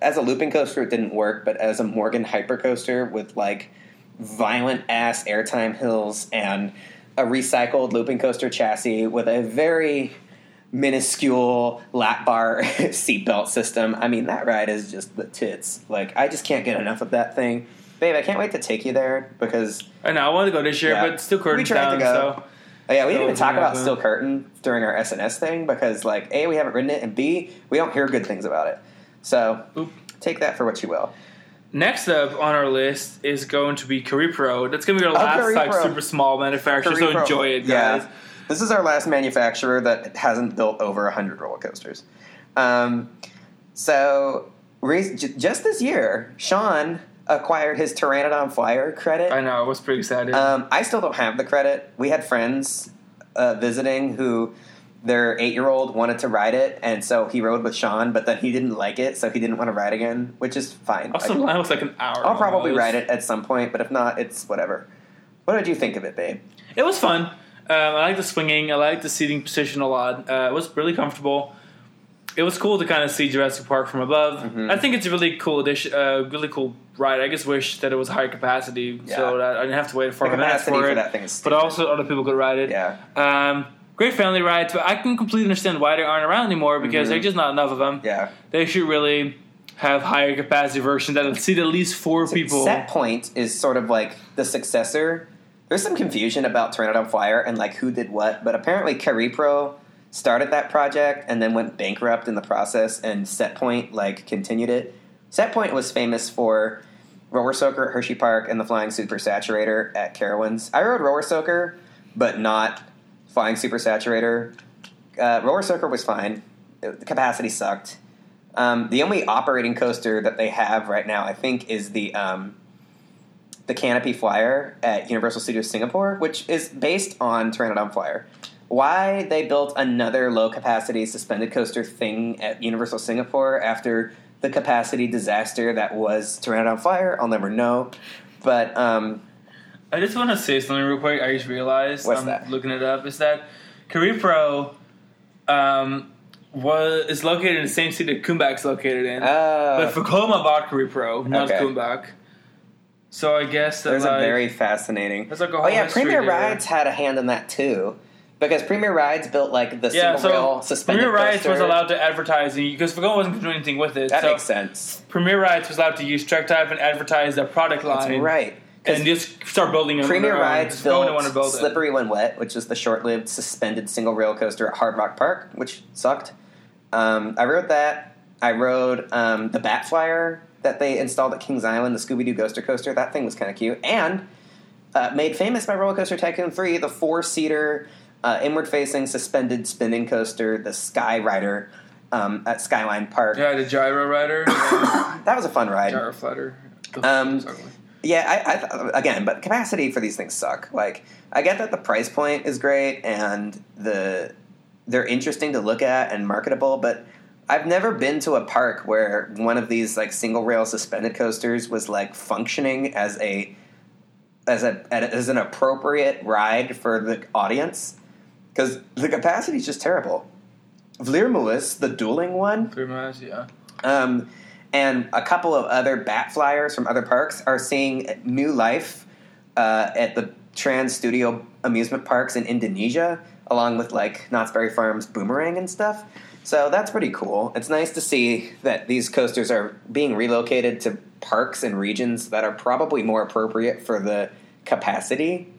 as a looping coaster, it didn't work, but as a Morgan hypercoaster with like violent ass airtime hills and a recycled looping coaster chassis with a very minuscule lap bar *laughs* seatbelt system. I mean, that ride is just the tits. Like, I just can't get enough of that thing. Babe, I can't wait to take you there because I know I want to go this year, Yeah. but still curtain We tried to go. So Oh, yeah, we didn't even talk about. Steel Curtain during our S&S thing because, like, A, we haven't ridden it, and B, we don't hear good things about it. So, Oop. take that for what you will. Next up on our list is going to be Caripro. That's going to be our Oh, last like super small manufacturer. So Caripro. enjoy it, guys. Yeah. This is our last manufacturer that hasn't built over 100 roller coasters. Um, so, re- j- just this year, Sean acquired his Pteranodon Flyer credit. I know I was pretty excited. Um, I still don't have the credit. We had friends uh, visiting who their eight year old wanted to ride it, and so he rode with Sean, but then he didn't like it, so he didn't want to ride again, which is fine. also, line was like an hour. I'll probably almost. ride it at some point, but if not, it's whatever. What did you think of it, babe? It was fun. Um, I like the swinging. I like the seating position a lot. Uh, it was really comfortable. It was cool to kind of see Jurassic Park from above. Mm-hmm. I think it's a really cool addition, uh, really cool ride. I just wish that it was higher capacity Yeah. so that I didn't have to wait four The minutes for for it. that thing is but also other people could ride it. Yeah. Um, great family rides, but I can completely understand why they aren't around anymore because Mhm. there's just not enough of them. Yeah. They should really have higher capacity versions that seat at least four people. Set Point is sort of like the successor. There's some confusion about Pteranodon Flyer and like who did what, but apparently Caripro started that project and then went bankrupt in the process, and Set Point like continued it. Set Point was famous for Roller Soaker at Hershey Park and the Flying Super Saturator at Carowinds. I rode Roller Soaker, but not Flying Super Saturator. Uh, Roller Soaker was fine. It- the capacity sucked. Um, the only operating coaster that they have right now, I think, is the um, the Canopy Flyer at Universal Studios Singapore, which is based on Pteranodon Flyer. Why they built another low capacity suspended coaster thing at Universal Singapore after the capacity disaster that was Pteranodon Flyer, I'll never know. But um, I just want to say something real quick. I just realized What's I'm that? looking it up. Is that Caripro um, was is located in the same city that Kumbak's located in, uh, but Vekoma bought Caripro, not Okay. Kumbak. So I guess that there's like, a very fascinating. there's like a whole Oh yeah, Premier there. Rides had a hand in that too, because Premier Rides built like the Yeah, single rail so suspended Premier Rides was allowed to advertise because Vekoma wasn't doing anything with it. That so makes sense. Premier Rides was allowed to use Trek Type and advertise their product line. That's right. 'Cause And just start building them. Premier own. Rides Just go when they built want to build it. Slippery When Wet, which is the short-lived suspended single rail coaster at Hard Rock Park, which sucked. Um, I rode that. I rode um, the Bat Flyer that they installed at Kings Island, the Scooby Doo Ghoster coaster. That thing was kind of cute, and uh, made famous by Roller Coaster Tycoon Three, the four-seater uh, inward-facing suspended spinning coaster, the Sky Rider um, at Skyline Park. Yeah, the gyro rider, *coughs* That was a fun ride. gyro flutter. Um, Sorry. Yeah, I, I again, but capacity for these things suck. Like, I get that the price point is great and the they're interesting to look at and marketable, but I've never been to a park where one of these like single rail suspended coasters was like functioning as a as a as an appropriate ride for the audience because the capacity is just terrible. Vleermuis, the dueling one, much, yeah. um, and a couple of other bat flyers from other parks are seeing new life uh, at the Trans Studio amusement parks in Indonesia, along with like Knott's Berry Farms Boomerang and stuff. So that's pretty cool. It's nice to see that these coasters are being relocated to parks and regions that are probably more appropriate for the capacity.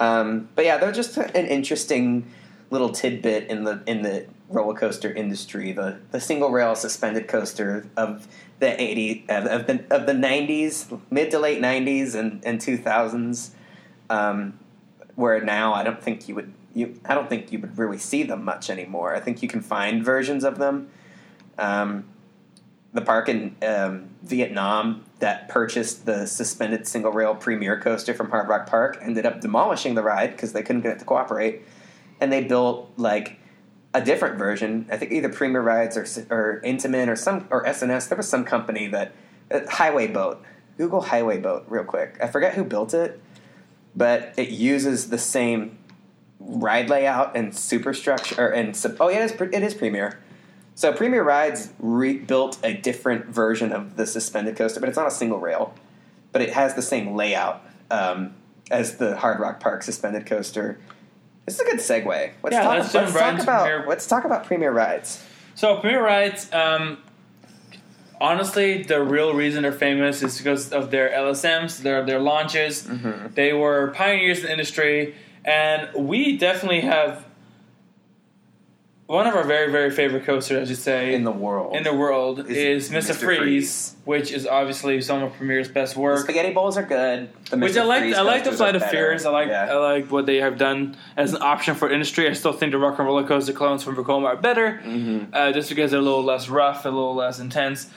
Um, but yeah, they're just an interesting little tidbit in the in the roller coaster industry. The the single rail suspended coaster of the eighty of, of the of the nineties, mid to late nineties and and two thousands. Um, where now I don't think you would you I don't think you would really see them much anymore. I think you can find versions of them. Um, the park in um, Vietnam that purchased the suspended single rail premier coaster from Hard Rock Park ended up demolishing the ride because they couldn't get it to cooperate, and they built like a different version. I think either Premier Rides or or Intamin or some or S&S. There was some company that uh, Highway Boat. Google Highway Boat real quick. I forget who built it, but it uses the same ride layout and superstructure and oh yeah, it is, it is Premier. So Premier Rides rebuilt a different version of the suspended coaster, but it's not a single rail, but it has the same layout um, as the Hard Rock Park suspended coaster. This is a good segue. Let's Yeah, talk, let's let's talk about Premier- let's talk about Premier Rides. So Premier Rides, um, honestly, the real reason they're famous is because of their LSMs, their their launches. Mm-hmm. They were pioneers in the industry, and we definitely have one of our very very favorite coasters, as you say, In the world, in the world Is is, Mr. Mr. Freeze, Freeze. which is obviously some of Premier's best the work. spaghetti bowls are good. The Which I like. I like the Flight of. Fears. I like. Yeah. I like what they have done as an option for industry. I still think the Rock and Roller Coaster clones from Vekoma are better, Mm-hmm. uh, just because they're a little less rough, a little less intense.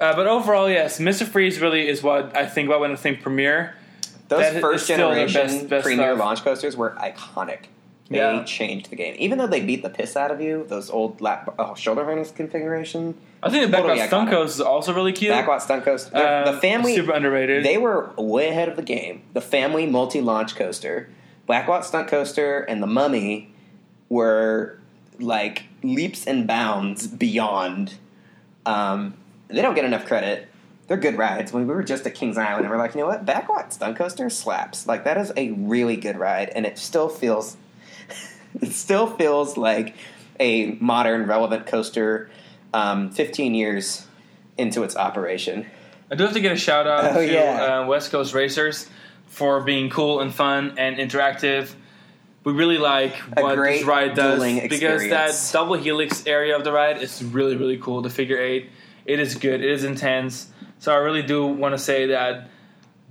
Uh, but overall, yes, Mr. Freeze really is what I think about when I think Premier. Those That first generation best- best premier stuff. launch coasters were iconic. They Yeah. changed the game, even though they beat the piss out of you. Those old lap oh, shoulder harness configuration, I think the Totally Backward Stunt iconic. Is also really cute. Backlot stunt coaster. The, family super underrated. They were way ahead of the game. The family multi launch coaster, Backlot stunt coaster, and the Mummy were like leaps and bounds beyond. Um, they don't get enough credit. They're good rides. When we were just at Kings Island, and we're like, you know what, Backlot stunt coaster slaps. Like that is a really good ride, and it still feels, *laughs* it still feels like a modern, relevant coaster. Um, Fifteen years into its operation. I do have to get a shout out Oh, to yeah. uh, West Coast Racers for being cool and fun and interactive. We really like A what this ride does because that double helix area of the ride is really really cool. The figure eight, it is good. It is intense. So I really do want to say that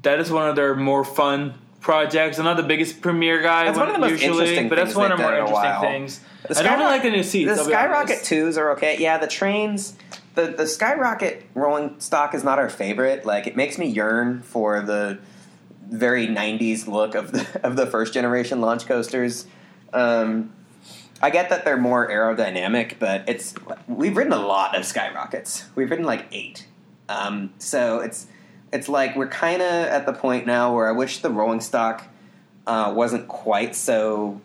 that is one of their more fun projects. I'm not the biggest Premier guy That's one of the most usually, interesting but that's one of the more in interesting things. The I don't really like the new seats. The Skyrocket twos are okay. Yeah, the trains. The the Skyrocket rolling stock is not our favorite. Like it makes me yearn for the very '90s look of the *laughs* of the first generation launch coasters. Um, I get that they're more aerodynamic, but it's we've ridden a lot of Skyrockets. We've ridden like eight. Um, so it's it's like we're kind of at the point now where I wish the rolling stock uh, wasn't quite so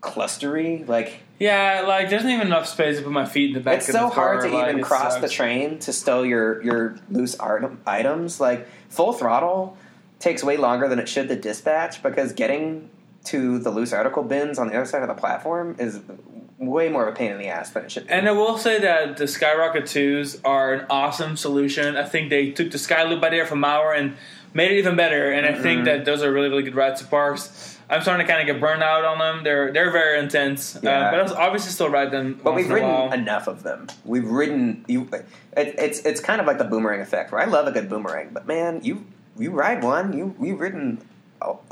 clustery. Like Yeah, like there's not even enough space to put my feet in the back. it's of so the car. It's so hard to like, even cross the train to stow your your loose item, items. Like full throttle takes way longer than it should to dispatch because getting to the loose article bins on the other side of the platform is way more of a pain in the ass than it should be. And I will say that the Skyrocket 2s are an awesome solution. I think they took the Skyloop idea from Maurer and made it even better. And I Mm-hmm. think that those are really, really good rides to parks. I'm starting to kind of get burned out on them. They're they're very intense, uh, but I'll obviously still ride them. But once we've in a ridden while. enough of them. We've ridden you. It, it's it's kind of like the boomerang effect. Where I love a good boomerang, but man, you you ride one, you you've ridden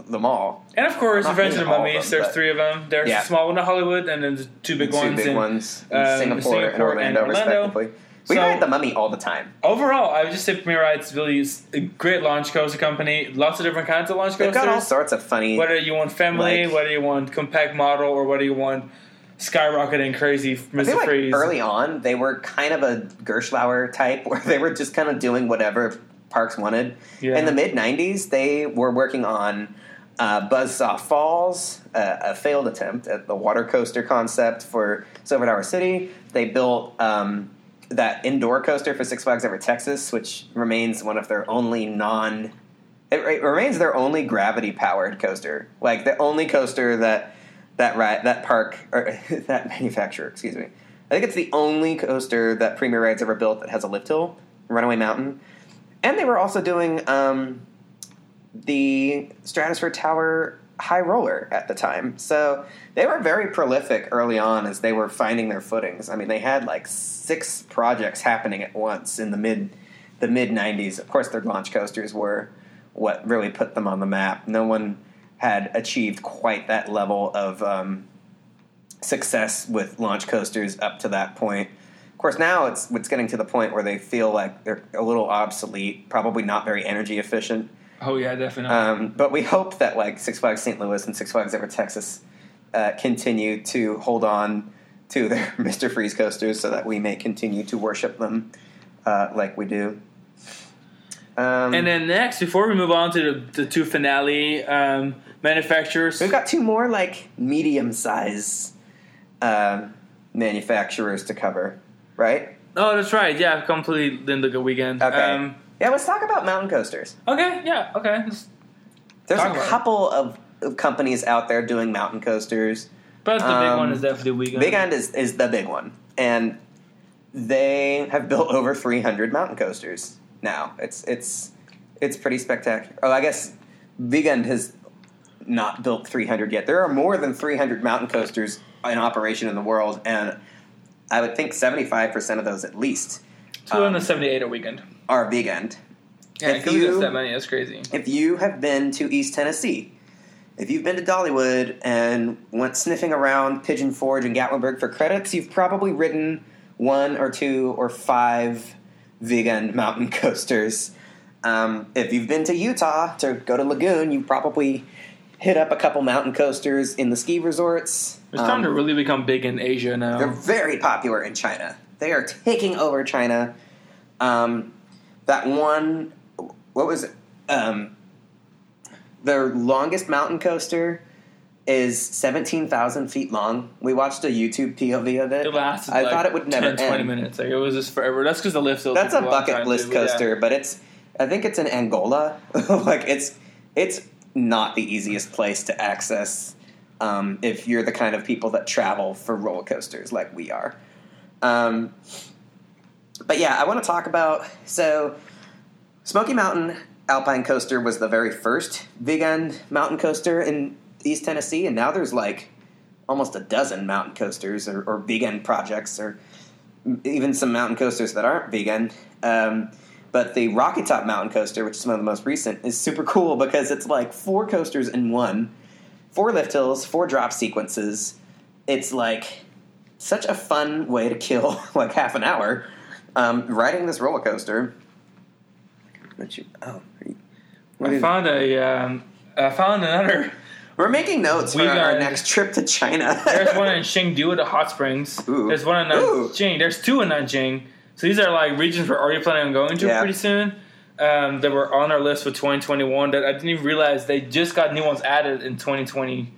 them all. and of course, Revenge of the Mummies. there's three of them. There's Yeah. a small one in Hollywood, and then the two big Two ones. big in, ones in um, Singapore, and Singapore Orlando, and Orlando. respectively. We So- ride the Mummy all the time. Overall, I would just say Premier Rides really is a great launch coaster company. Lots of different kinds of launch They've coasters. got all sorts of funny. whether you want family, Like- whether you want compact model, or whether you want skyrocketing crazy Mr. feel like early on they were kind of a Gerstlauer type, *laughs* where they were just kind of doing whatever parks wanted. Yeah. In the mid '90s, they were working on uh, Buzzsaw Falls, uh, a failed attempt at the water coaster concept for Silver Dollar City. They built um, that indoor coaster for Six Flags Over Texas, which remains one of their only non. It, it remains their only gravity powered coaster, like the only coaster that that ride that park or *laughs* that manufacturer, excuse me. I think it's the only coaster that Premier Rides ever built that has a lift hill, Runaway Mountain, and they were also doing um, the Stratosphere Tower high roller at the time. So they were very prolific early on as they were finding their footings. I mean, they had like six projects happening at once in the mid the mid 90s. Of course, their launch coasters were what really put them on the map. No one had achieved quite that level of um, success with launch coasters up to that point. Of course, now it's it's getting to the point where they feel like they're a little obsolete, probably not very energy efficient. Oh yeah, definitely. Um, but we hope that like Six Flags St. Louis and Six Flags Over Texas uh, continue to hold on to their *laughs* Mr. Freeze coasters so that we may continue to worship them uh, like we do. Um, and then next, before we move on to the, the two finale um, manufacturers, we've got two more like medium size uh, manufacturers to cover, right? Oh, that's right. Yeah, I've completely didn't look at Wiegand. Okay. Um, Yeah, let's talk about mountain coasters. okay. Yeah. Okay. Let's- There's a about couple of, of companies out there doing mountain coasters. But the big Um, one is definitely Wiegand. Big End is, is the big one, and they have *laughs* built over 300 mountain coasters now. It's it's it's pretty spectacular. Oh, I guess Wiegand has not built 300 yet. There are more than 300 mountain coasters in operation in the world, and I would think 75% of those at least Two hundred seventy-eight a Wiegand. are Wiegand. Yeah, If because you, you- that many. That's crazy. If you have been to East Tennessee, if you've been to Dollywood and went sniffing around Pigeon Forge and Gatlinburg for credits, you've probably ridden one or two or five Wiegand mountain *laughs* coasters. Um, if you've been to Utah to go to Lagoon, you've probably hit up a couple mountain coasters in the ski resorts. It's time to Um, really become big in Asia now. they're very popular in China. They are taking over China. Um, that one, what was it? Um, their longest mountain coaster is 17,000 feet long. We watched a YouTube POV of it. It lasted. I like thought it would never 10, 20 end. minutes. Like it was just forever. That's because the lift. That's a bucket list but yeah. coaster, but it's I think it's in Angola. *laughs* like it's it's not the easiest place to access um, if you're the kind of people that travel for roller coasters like we are. Um, but yeah, I want to talk about so Smoky Mountain Alpine Coaster was the very first end mountain coaster in East Tennessee, and now there's like almost a dozen mountain coasters or, or Wiegand projects or even some mountain coasters that aren't Wiegand. Um, but the Rocky Top Mountain Coaster, which is one of the most recent, is super cool because it's like four coasters in one, four lift hills, four drop sequences. It's like such a fun way to kill *laughs* like half an hour um, riding this roller coaster. What you? Oh, you- what I found a. Um, I found another. we're making notes we for We our next trip to China. There's one *laughs* in Chengdu at the hot springs. Ooh. There's one in Ooh. Nanjing. There's two in Nanjing. So these are like regions we're already planning on going to Yeah. pretty soon. Um, that were on our list for 2021. That I didn't even realize they just got new ones added in 2020.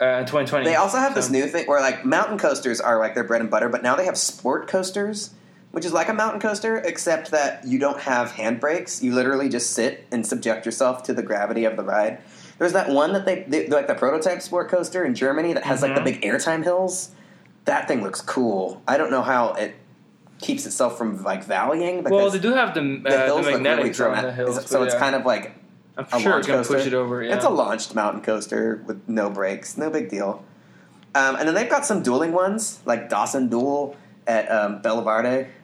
Uh, 2020. They also have this new thing where like mountain coasters are like their bread and butter, but now they have sport coasters, which is like a mountain coaster, except that you don't have handbrakes. You literally just sit and subject yourself to the gravity of the ride. There's that one that they, they like the prototype sport coaster in Germany that has like the Mhm. big airtime hills. That thing looks cool. I don't know how it keeps itself from like valleying because Well, they do have the, the uh, the hills look really magnetics on the hills. so but it's yeah. kind of like I'm a sure it's gonna coaster. push it over. Yeah. It's a launched mountain coaster with no brakes, no big deal. Um, and then they've got some dueling ones, like Dawson Duel at um,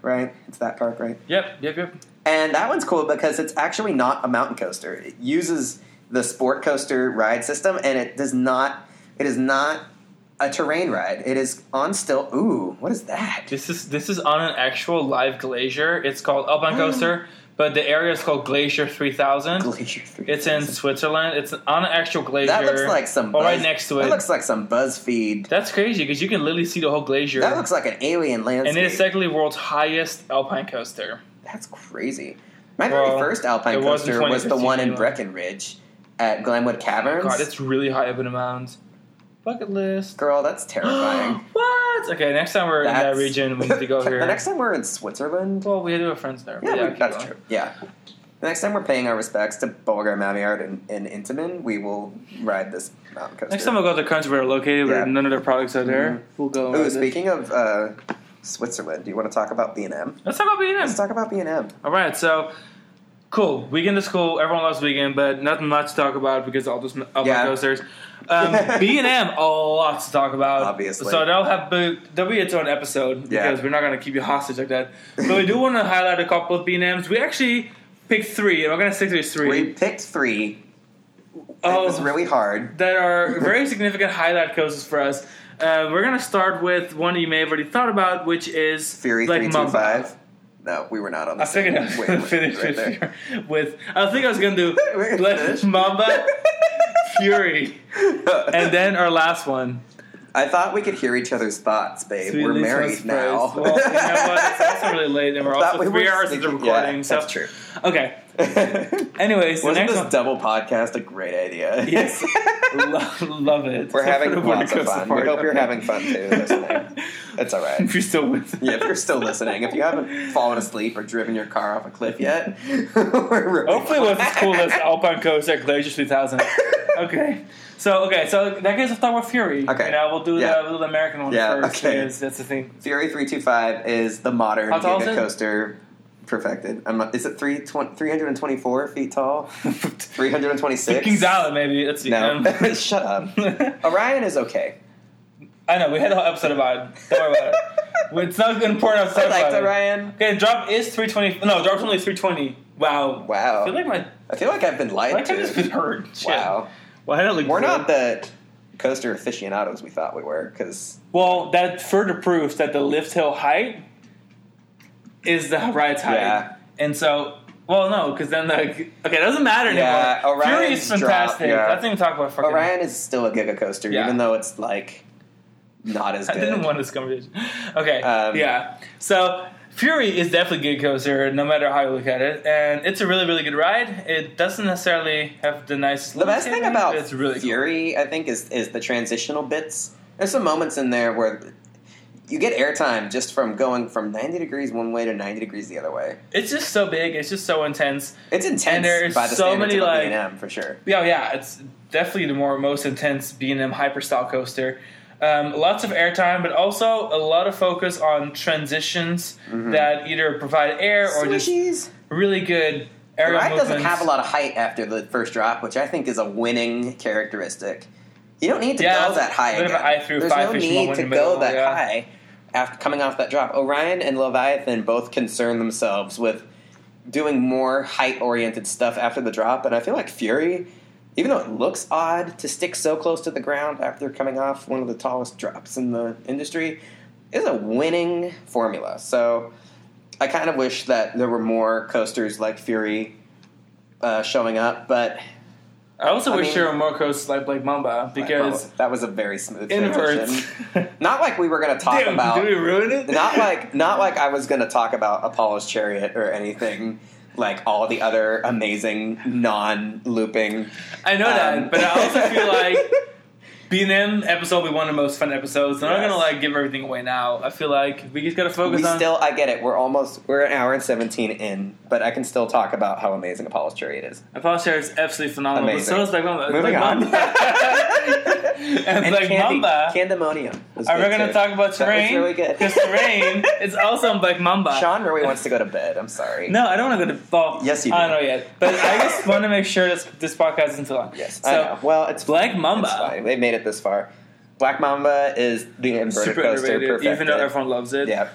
right? It's that park, right? Yep, yep, yep. And that one's cool because it's actually not a mountain coaster. It uses the sport coaster ride system, and it does not. It is not a terrain ride. It is on still. Ooh, what is that? This is this is on an actual live glacier. It's called Alpine Coaster, oh. but the area is called Glacier 3000. Glacier Three. It's in Switzerland. It's on an actual glacier. That looks like some. Or Buzz, right next to That it. looks like some BuzzFeed. That's crazy because you can literally see the whole glacier. That looks like an alien landscape. and it is secondly world's highest alpine coaster. That's crazy. My Well, very first alpine coaster was the one in. Breckenridge at Glenwood oh Caverns. God, it's really high up in the mountains. Bucket list. Girl, that's terrifying. *gasps* what? Okay, next time we're in that region, we need to go here. *laughs* the next time we're in Switzerland. well, we do have friends there. Yeah, we- that's going. true. Yeah. The next time we're paying our respects to Bolliger Mabillard and, and Intamin, we will ride this mountain coaster. Next time we'll go to the country where they're located, where Yeah. none of their products are there. Mhm. We'll go. Ooh, ride it. speaking of uh, Switzerland, do you want to talk about B&M? Let's talk about B&M. Let's talk about B&M. All right, so Cool. Wiegand is cool. Everyone loves Wiegand, but nothing much to talk about because all those up Yeah. coasters. Um, *laughs* B and M, a lot to talk about. Obviously. So that'll have that'll be its own episode Yeah. because we're not going to keep you hostage like that. But we do want to highlight a couple of B and M's. We actually picked three, and we're going to stick to these three. We picked three. Oh. It was really hard. that are *laughs* very significant highlight coasters for us. Uh, we're going to start with one you may have already thought about, which is Fury Black Mamba. No, we were not on the I figured I was finish right with, there. *laughs* With. I think I was going to do *laughs* Black. Mamba, *laughs* Fury, and then our last one. I thought we could hear each other's thoughts, babe. Sweet we're married now. Well, you know what? It's also really late, and we're also we three hours into recording. Yeah, so that's true. okay. *laughs* Anyways, the Wasn't next this one. double podcast a great idea? Yes, *laughs* Lo- love it. We're *laughs* Except having the lots of fun. We hope you're having fun too, listening. It's all right. if you're still with. Yeah, if you're still listening, if you haven't fallen asleep or driven your car off a cliff yet, we're really Hopefully, it was as cool as Alpine Coaster Glacier 3000. Okay. So, okay, so that gets us talk about Fury. Okay. Know, we'll do, Yeah. the, we'll do the American one Yeah, first okay. because that's the thing. Fury 325 is the modern How tall is Giga it? coaster perfected. I'm not, is it three, twen- 324 feet tall? 326? King's Island, maybe. Let's see. No. Um, *laughs* Shut up. *laughs* Orion is okay. I know, we had a whole episode about it. Don't worry about it. It's not important to I liked about it. Orion. Okay, drop is 320. No, drop's only 320. Wow. Wow. I feel like my. I feel like I've been lied Like I just been to. hurt. Shit. Wow. Well, I don't look We're good. not the coaster aficionados we thought we were, because Well, that further proves that the lift hill height is the ride's height. Yeah. And so, well, no, because then the okay, it doesn't matter Yeah, anymore. Fury Orion's is fantastic. drop, yeah. Let's even talk about fucking. Orion is still a Giga coaster, Yeah. even though it's like not as I good. didn't want this conversation. Okay, Um, yeah. So Fury is definitely a good coaster, no matter how you look at it, and it's a really, really good ride. It doesn't necessarily have the nice. The best thing about it's really cool. Fury, I think, is is the transitional bits. There's some moments in there where you get airtime just from going from 90 degrees one way to 90 degrees the other way. It's just so big. It's just so intense. It's intense And there's by the so many, of like- B&M, for sure. Yeah, yeah, it's definitely the more most intense B&M hyperstyle coaster. Um, lots of airtime, but also a lot of focus on transitions that either provide air or just really good The aerial ride movements. doesn't have a lot of height after the first drop, which I think is a winning characteristic. You don't need to Yeah, go that high a bit of again. eye through There's no need to in go middle, that yeah. high after coming off that drop. Orion and Leviathan both concern themselves with doing more height-oriented stuff after the drop, and I feel like Fury, even though it looks odd to stick so close to the ground after coming off one of the tallest drops in the industry, is a winning formula. So I kind of wish that there were more coasters like Fury uh, showing up, but I also I wish mean- there were more like Mamba because that was a very smooth inverts. transition. *laughs* Not like we were going to talk Damn, about. did we ruin it? not like not like I was going to talk about Apollo's Chariot or anything like all the other amazing non-looping. I know Um, that, but I also feel like *laughs* B&M episode will be one of the most fun episodes. I'm not gonna like give everything away now. I feel like we just gotta focus We on. still, I get it. We're almost we're an hour and seventeen in, but I can still talk about how amazing Apollo's Chariot is. Apollo Share is absolutely phenomenal. Amazing. so is Black Mamba. Moving Black on. Mamba. *laughs* and, like Candy, Mamba. Candymonium. Are we gonna too. talk about That terrain? really good. Because terrain *laughs* is also on Black Mamba. Sean really wants to go to bed. I'm sorry. No, I don't want to go to. Well, Yes, you I do. don't know yet, but I just want to make sure this this podcast isn't too long. Yes, So I know. Well, it's Black Mamba. It's fine. They made it this far. Black Mamba is the inverted super coaster, perfected. even though everyone loves it. yeah,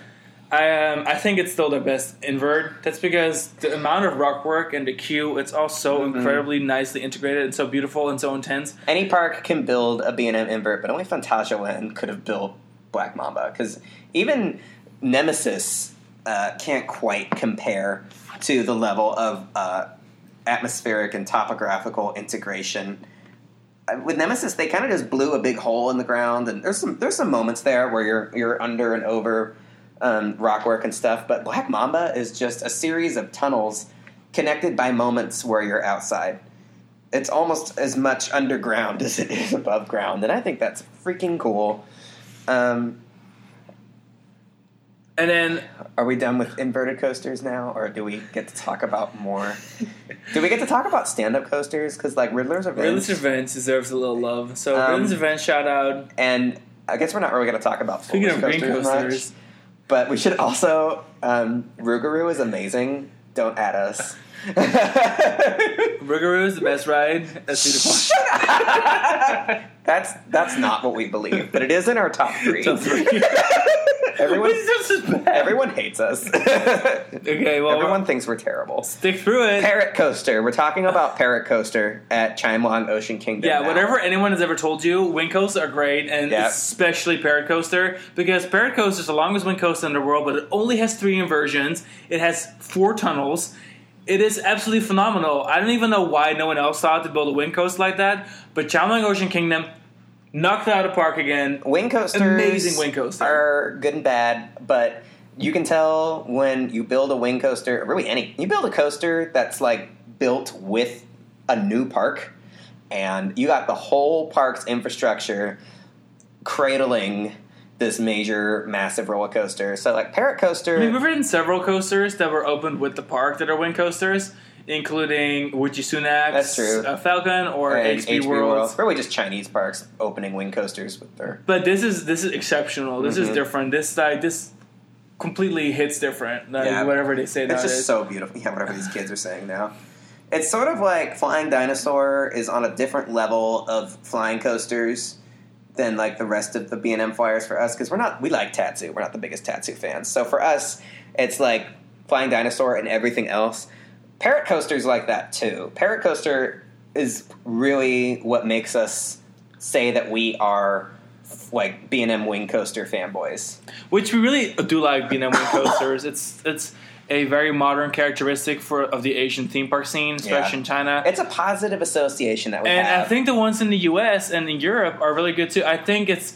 I um, I think it's still the best invert. That's because the amount of rock work and the queue, it's all so Mm-hmm. incredibly nicely integrated and so beautiful and so intense. any park can build a B&M invert, but only Phantasialand could have built Black Mamba because even Nemesis uh, can't quite compare to the level of uh, atmospheric and topographical integration. With Nemesis, they kind of just blew a big hole in the ground, and there's some there's some moments there where you're you're under and over um, rock work and stuff. But Black Mamba is just a series of tunnels connected by moments where you're outside it's almost as much underground *laughs* as it is above ground, and I think that's freaking cool. Um, And then are we done with inverted coasters now, or do we get to talk about more? do we get to talk about stand-up coasters? Because like Riddler's Revenge, Riddler's Revenge deserves a little love. So Um, Riddler's Revenge shout out. and I guess we're not really going to talk about Speaking of green coasters, much, but we should also um, Rougarou is amazing. Don't add us. *laughs* Rougarou is the best ride at Cedar Point. That's that's not what we believe, but it is in our top *laughs* three. Top three. *laughs* everyone, just as bad. everyone hates us. Okay, well, everyone thinks we're terrible. stick through it. Parrot Coaster. We're talking about Parrot Coaster at Chimelong Ocean Kingdom. Yeah, now. whatever anyone has ever told you, Wing Coasters are great, and Yep. especially Parrot Coaster, because Parrot Coaster is the longest Wing Coaster in the world, but it only has three inversions. It has four tunnels. It is absolutely phenomenal. I don't even know why no one else thought to build a Wing Coaster like that, but Chimelong Ocean Kingdom knocked it out of park again. Wing coasters Amazing wing coaster. are good and bad, but you can tell when you build a wing coaster, or really any, you build a coaster that's like built with a new park, and you got the whole park's infrastructure cradling this major, massive roller coaster. So, like Parrot Coaster, I mean, we've ridden several coasters that were opened with the park that are Wing Coasters, including Wuji Sunac's That's true. uh, Falcon or and HB, HB World. World, really just Chinese parks opening wing coasters with their. But this is this is exceptional. This is Mhm. different. This like this completely hits different. Like, Yeah. Whatever they say It's nowadays. just so beautiful. Yeah, whatever these kids are saying now. It's sort of like Flying Dinosaur is on a different level of flying coasters than like the rest of the B and M flyers for us because we're not we like Tatsu. We're not the biggest Tatsu fans. So for us, it's like Flying Dinosaur and everything else. Parrot coasters like that too. Parrot coaster is really what makes us say that we are like B and M wing coaster fanboys. Which we really do like B&M Wing coasters. it's it's a very modern characteristic for of the Asian theme park scene, especially Yeah. in China. It's a positive association that we and have. I think the ones in the U.S. and in Europe are really good too. I think it's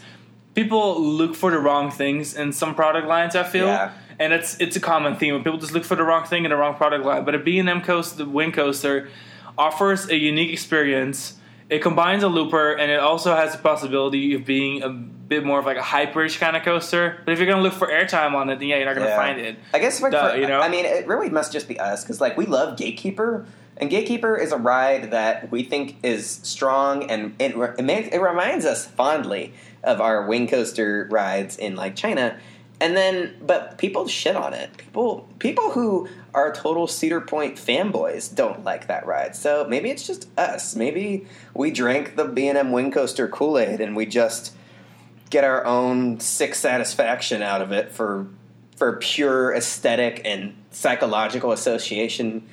people look for the wrong things in some product lines. I feel, Yeah. and it's it's a common theme. People just look for the wrong thing in the wrong product line. But a B and M coaster, the Wing Coaster, offers a unique experience. It combines a looper, and it also has the possibility of being a bit more of like a hyperish kind of coaster. But if you're gonna look for airtime on it, then yeah, you're not gonna Yeah. find it. I guess Duh, for- you know? I mean, it really must just be us because like we love Gatekeeper, and Gatekeeper is a ride that we think is strong, and it it, makes, it reminds us fondly of our wing coaster rides in like China. And then, but people shit on it. People, people who are total Cedar Point fanboys don't like that ride. So maybe it's just us. Maybe we drank the B and M wing coaster Kool Aid, and we just get our own sick satisfaction out of it for for pure aesthetic and psychological association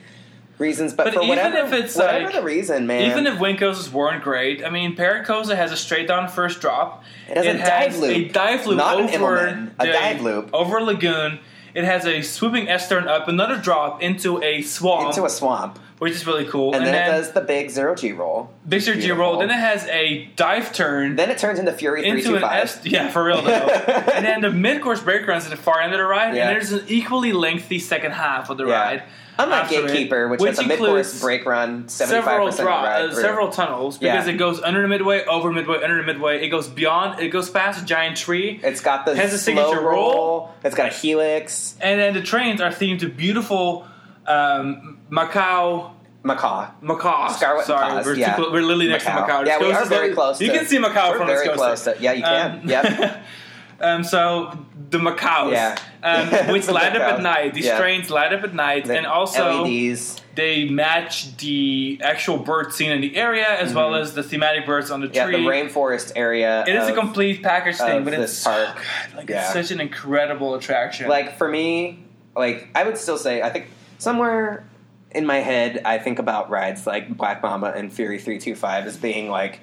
reasons. But, But for even whatever, if it's whatever like- the reason, man, Even if coasters weren't great, I mean, Coaster has a straight down first drop. It has a dive loop. A dive loop Not an over Immelman, a dive loop. over a lagoon. It has a swooping S turn up, another drop into a swamp, into a swamp, which is really cool. and, then, it does the big zero G roll. Big zero G roll. Then it has a dive turn Then it turns into Fury three into two an. S. Yeah, for real though. *laughs* and then the mid course break runs at the far end of the ride, Yeah. and there's an equally lengthy second half of the Yeah. ride. Unlike after it, Gatekeeper, which, which has a mid course includes break run, seventy five several percent ride uh, several tunnels because Yeah. it goes under the midway, over midway, under the midway. It goes beyond. It goes past a giant tree, It's got the has a slow signature roll. roll. It's got a helix. and then the trains are themed to beautiful um, Macau. Macaw. Macau. Scarlet Sorry, macaws, we're, yeah. clo- we're literally next Macau. to Macau. Yeah, we are very lo- close. You can see Macau from very close. To, yeah, you can. Um, yep. *laughs* um, so the Macaos, Yeah. um, which *laughs* The light up at night. These Yeah. trains light up at night, The and also LEDs. they match the actual bird scene in the area as well as the thematic birds on the Mm-hmm. Yeah, tree. the rainforest area. It is a complete package thing, but it's so park. *sighs* Like it's such an incredible attraction. Like for me, like I would still say I think somewhere in my head I think about rides like Black Mamba and Fury three two five as being like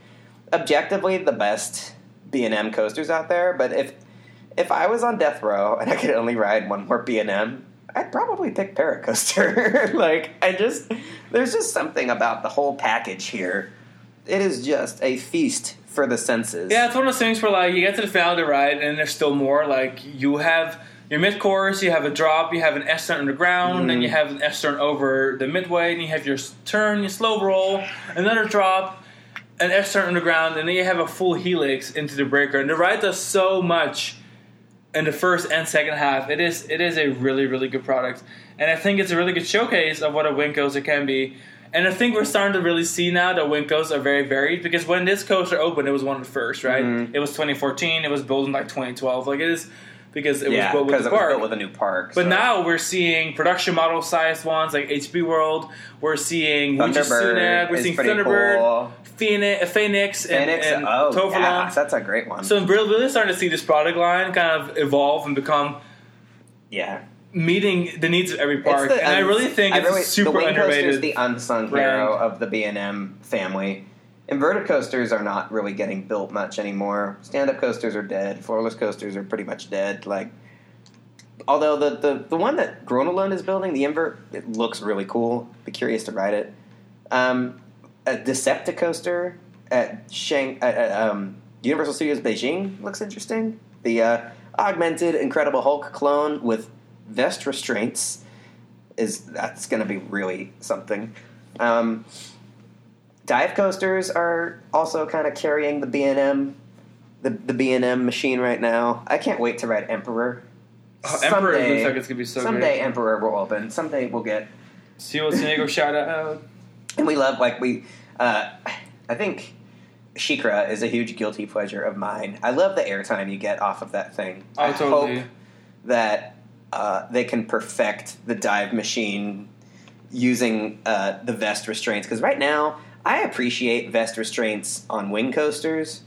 objectively the best B and M coasters out there. But if if I was on death row *laughs* and I could only ride one more B and M, I'd probably pick Parrot Coaster. *laughs* like I just there's just something about the whole package here. It is just a feast for the senses. yeah, it's one of those things where like you get to the finale of the ride and there's still more. Like you have your mid course, you have a drop, you have an S turn on the ground, then Mhm. you have an S turn over the midway, and you have your turn, your slow roll, another drop, an S turn on the ground, and then you have a full helix into the breaker. And the ride does so much in the first and second half. It is it is a really really good product, and I think it's a really good showcase of what a wing coaster can be. And I think we're starting to really see now that wing coasters are very varied because when this coaster opened, it was one of the first, right? Mhm. It was 2014. It was built in like 2012. Like it is because it yeah, was built with the park. built with a new park. but so. now we're seeing production model sized ones like HB World. We're seeing Thunderbird Sunac. We're seeing Thunderbird, cool. Phoenix, Phoenix, and, Phoenix, and oh yeah, that's a great one. So we're really starting to see this product line kind of evolve and become yeah, meeting the needs of every park. The and I really think I it's really- super the coaster is the unsung brand. hero of the B and M family. Inverted coasters are not really getting built much anymore. Stand up coasters are dead. Floorless coasters are pretty much dead. Like, although the the, the one that Gröna Lund is building, the invert, it looks really cool. Be curious to ride it. Um, a Decepticoaster at Shang at, at um, Universal Studios Beijing looks interesting. The uh, augmented Incredible Hulk clone with vest restraints is that's going to be really something. Um, dive coasters are also kind of carrying the B and M, the the B and M machine right now. I can't wait to ride Emperor. Oh, Emperor Someday- looks like it's gonna be so someday great. Emperor will open. Someday we'll get See what's Diego shout out. And we love like we uh, i think Shikra is a huge guilty pleasure of mine. I love the airtime you get off of that thing. Oh, I totally. hope that uh, they can perfect the dive machine using uh, the vest restraints. Because right now, I appreciate vest restraints on wing coasters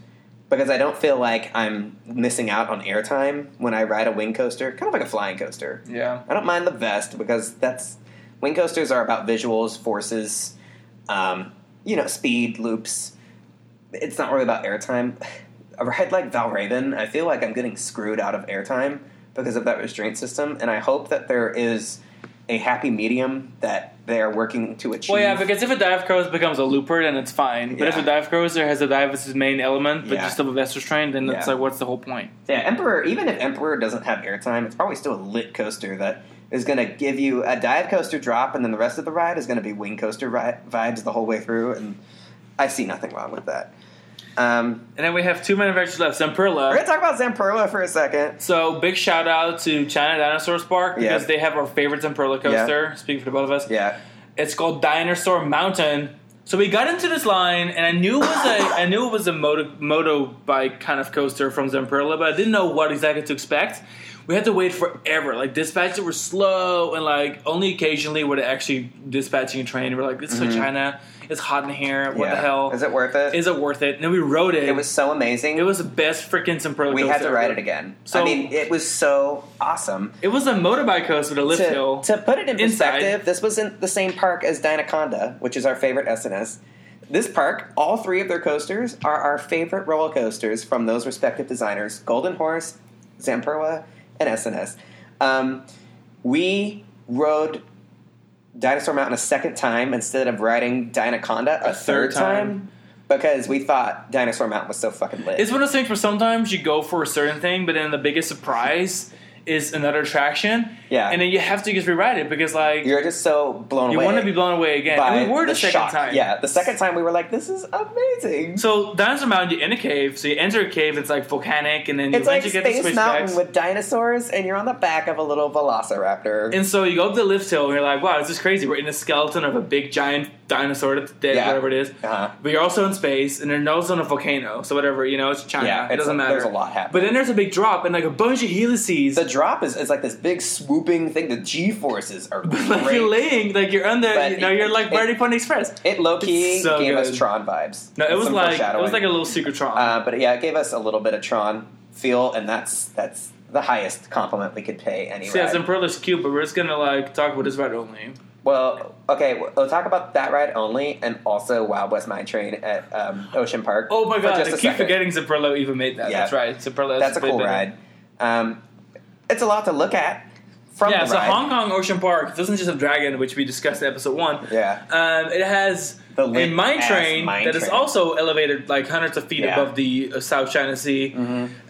because I don't feel like I'm missing out on airtime when I ride a wing coaster, kind of like a flying coaster. Yeah. I don't mind the vest because that's wing coasters are about visuals, forces, um, you know, speed, loops. It's not really about airtime. A ride like Valraven, I feel like I'm getting screwed out of airtime because of that restraint system, and I hope that there is a happy medium that they are working to achieve. Well, yeah, because if a dive cruiser becomes a looper, then it's fine. But if a dive cruiser has a dive as its main element, but Yeah. just have a vest restraint, then it's like, what's the whole point? Yeah, Emperor. Even if Emperor doesn't have airtime, it's probably still a lit coaster that is going to give you a dive coaster drop, and then the rest of the ride is going to be wing coaster ri- vibes the whole way through. And I see nothing wrong with that. Um, And then we have two manufacturers left. Zamperla. we're to talk about Zamperla for a second. So big shout out to China Dinosaurs Park because Yeah. they have our favorite Zamperla coaster. Speaking for the both of us, Yeah, it's called Dinosaur Mountain. So we got into this line, and I knew it was a I knew it was a moto moto bike kind of coaster from Zamperla, but I didn't know what exactly to expect. We had to wait forever. Like dispatches were slow, and like only occasionally would it actually dispatching a train. We're like, this is so mm-hmm. China. It's hot in here. What yeah. the hell? is it worth it? Is it worth it? And then we rode it. it was so amazing. It was the best freaking Zamperla. we had to ride ever. it again. So- I mean, it was so awesome. It was a motorbike coaster with a lift to, hill. to put it in inside. perspective, this was in the same park as Dynaconda, which is our favorite S&S. This park, all three of their coasters are our favorite roller coasters from those respective designers: Golden Horse, Zamperla, and S&S. Um, we rode Dinosaur Mountain a second time instead of riding Dynaconda a, A third third time. time. because we thought Dinosaur Mountain was so fucking lit. It's one of those things where sometimes you go for a certain thing, but then the biggest surprise is another attraction. Yeah. And then you have to just rewrite it because, like, You're just so blown you away. want to be blown away again. And we were the, second shock. time. Yeah, the second time we were like, "This is amazing." So, Dinosaur Mountain, you're in a cave. So, you enter a cave, it's like volcanic, and then you It's like the Space. Mountain with dinosaurs, and you're on the back of a little velociraptor. And so you go up the lift hill, and you're like, wow, this is crazy. We're in a skeleton of a big giant dinosaur that's dead, Yeah. whatever it is. Uh-huh. But you're also in space, and there's no on a volcano. So, whatever, you know, it's China. Yeah, it it's doesn't matter. there's a lot happening. But then there's a big drop, and like a bunch of helices. the drop is, is like this big swooping thing. The G forces are *laughs* like you're laying, like you're under, But you know, it- you're like it- Birdie Pony Express. it low key It's so gave us. Tron vibes. No, it was Some like it foreshadowing. was like a little secret Tron. Uh, but yeah, it gave us a little bit of Tron feel, and that's that's the highest compliment we could pay any so yeah, ride. Zamperla's cute, but we're just gonna like talk about this ride only. Well, okay, we'll talk about that ride only, and also Wild West Mine Train at um, Ocean Park. Oh my god, just I keep second. forgetting Zamperla even made that. Yeah. That's right, Zamperla. That's a cool ride. Um, it's a lot to look at from Yeah, so ride. Hong Kong Ocean Park doesn't just have Dragon, which we discussed in episode one. Yeah. Um, it has The a mine train mine that is train. also elevated like hundreds of feet Yeah. Mm-hmm. above the uh, South China Sea,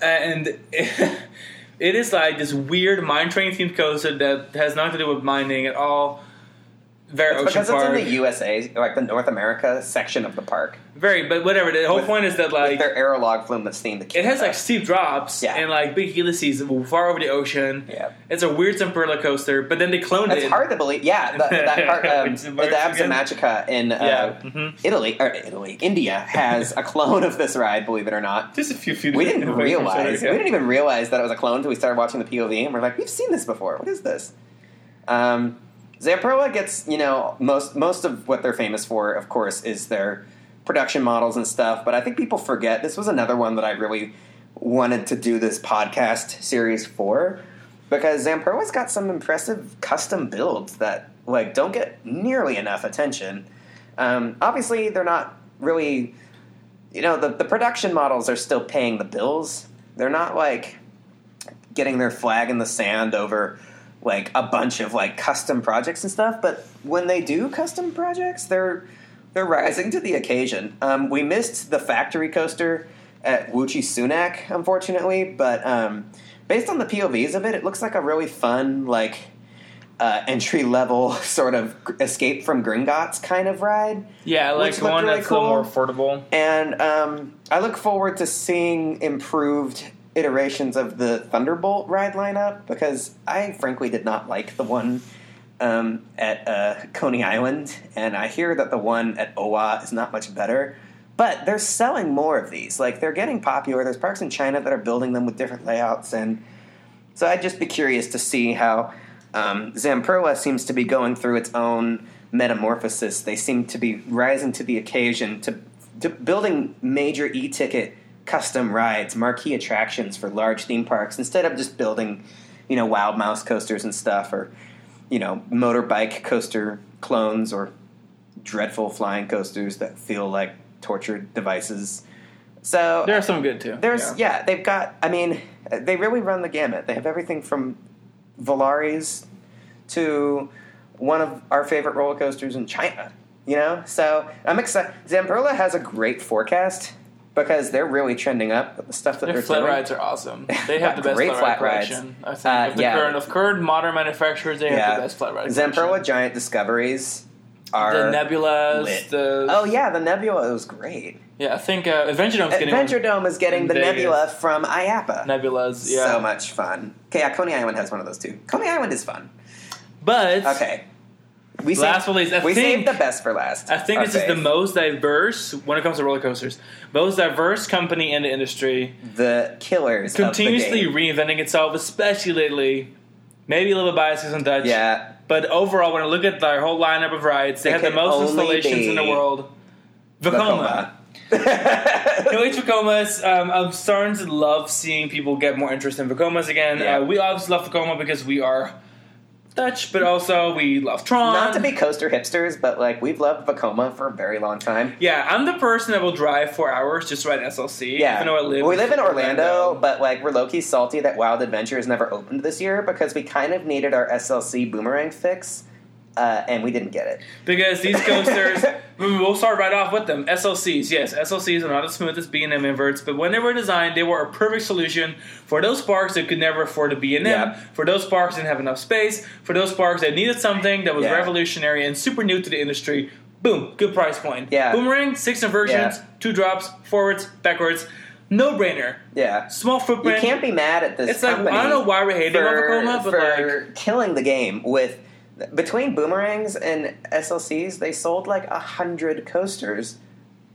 and *laughs* it is like this weird mine train themed coaster that has nothing to do with mining at all. Very It's ocean because park. it's in the USA, like the North America section of the park. very, but whatever. The whole With- point is that like their aerolog flume that's themed to it has like steep drops Yeah. and like big helices far over the ocean. Yeah. It's a weird roller coaster, but then they cloned It's it. hard to believe. Yeah, that, that *laughs* part, um, the again. Adlabs Imagica in uh, Yeah. Mhm. Italy, or Italy, India has a clone of this ride. Believe it or not, Just a few feet. we didn't away from each other, realize. yeah. We didn't even realize that it was a clone until we started watching the POV, and we're like, we've seen this before. What is this? Um, Zamperla gets you know most most of what they're famous for, of course, is their production models and stuff. But I think people forget this was another one that I really wanted to do this podcast series for because Zamperla's got some impressive custom builds that like don't get nearly enough attention. Um, obviously, they're not really, you know, the, the production models are still paying the bills. They're not like getting their flag in the sand over like a bunch of like custom projects and stuff. But when they do custom projects, they're they're rising to the occasion. Um, we missed the factory coaster at Wuxi Sunac, unfortunately, but um, based on the POVs of it, it looks like a really fun like uh, entry level *laughs* sort of escape from Gringotts kind of ride. Yeah, like one really that's a little more affordable. And um, I look forward to seeing improved iterations of the Thunderbolt ride lineup because I frankly did not like the one um, at uh, Coney Island, and I hear that the one at Owa is not much better. But they're selling more of these. Like they're getting popular. There's parks in China that are building them with different layouts, and so I'd just be curious to see how um, Zamperla seems to be going through its own metamorphosis. They seem to be rising to the occasion to, to building major e-ticket custom rides, marquee attractions for large theme parks instead of just building, you know, wild mouse coasters and stuff or you know, motorbike coaster clones or dreadful flying coasters that feel like tortured devices. So There are some good too. there's yeah. they've got. I mean, they really run the gamut. They have everything from Valaris to one of our favorite roller coasters in China. You know, so I'm excited. Zamperla has a great forecast because they're really trending up with the stuff that Their they're flat doing. rides are awesome. They have *laughs* the best Great flat, flat ride rides. collection. I think Uh, of the yeah. current of current modern manufacturers, they have the best flat ride. Zamperla collection. Giant Discoveries are the Nebulas, lit. the Oh yeah, the Nebula was great. yeah. I think uh, Adventure Dome's getting Adventure. Dome is getting the Vegas. Nebula from IAAPA. Nebulas. Yeah, So much fun. Okay, yeah, Coney Island has one of those too. Coney Island is fun. but Okay. We Last saved, I we think- saved the best for last. I think this is the most diverse when it comes to roller coasters. Most diverse company in the industry, the killers. continuously Of the reinventing itself, especially lately. Maybe a little bit biased because I'm Dutch. Yeah, But overall, when I look at their whole lineup of rides, they It have the most installations in the world. Vekoma. No, each Vekomas. Um, I'm starting to love seeing people get more interest in Vekomas again. Yeah. Uh, we obviously love Vekoma because we are Dutch, but also we love Tron. Not to be coaster hipsters, but like we've loved Vekoma for a very long time. Yeah, I'm the person that will drive four hours just to ride SLC. Yeah, even though I live we live in Orlando, but like we're low key salty that Wild Adventure Adventures never opened this year because we kind of needed our SLC boomerang fix, uh, and we didn't get it. because these coasters, *laughs* we- we'll start right off with them. SLCs, yes, SLCs are not as smooth as B&M inverts, but when they were designed, they were a perfect solution for those parks that could never afford a B&M, for those parks that didn't have enough space, for those parks that needed something that was Yeah. revolutionary and super new to the industry. Boom, good price point. Yeah. Boomerang, six inversions, Yeah. two drops, forwards, backwards, no brainer. Yeah, Small footprint. you can't be mad at this. It's like I don't know why we're hating for, Vekoma, but for like killing the game with between boomerangs and SLCs, they sold like a hundred coasters,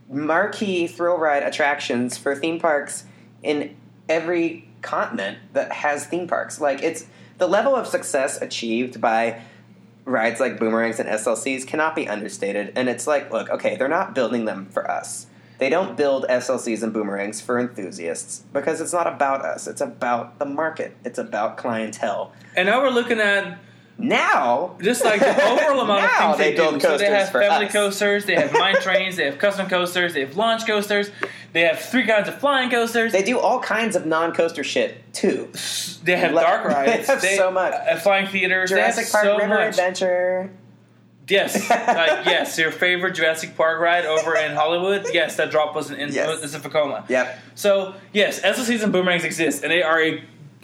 marquee thrill ride attractions for theme parks in every continent that has theme parks. Like it's the level of success achieved by rides like boomerangs and SLCs cannot be understated. And it's like, look, okay, they're not building them for us. They don't build SLCs and boomerangs for enthusiasts because it's not about us. It's about the market. It's about clientele. and now we're looking at Now, just like the overall amount of *laughs* things they, they build do. So they have family us. coasters, they have mine *laughs* trains, they have custom coasters, they have launch coasters, they have three kinds of flying coasters. they do all kinds of non-coaster shit too. They have dark *laughs* rides. they have so much. Uh, flying theaters. Jurassic they have Park so River much. Adventure. Yes, like yes, your favorite Jurassic Park ride over in Hollywood. Yes, that drop was in, in Yes. was in Yep. So yes, SLCs and boomerangs exist, and they are a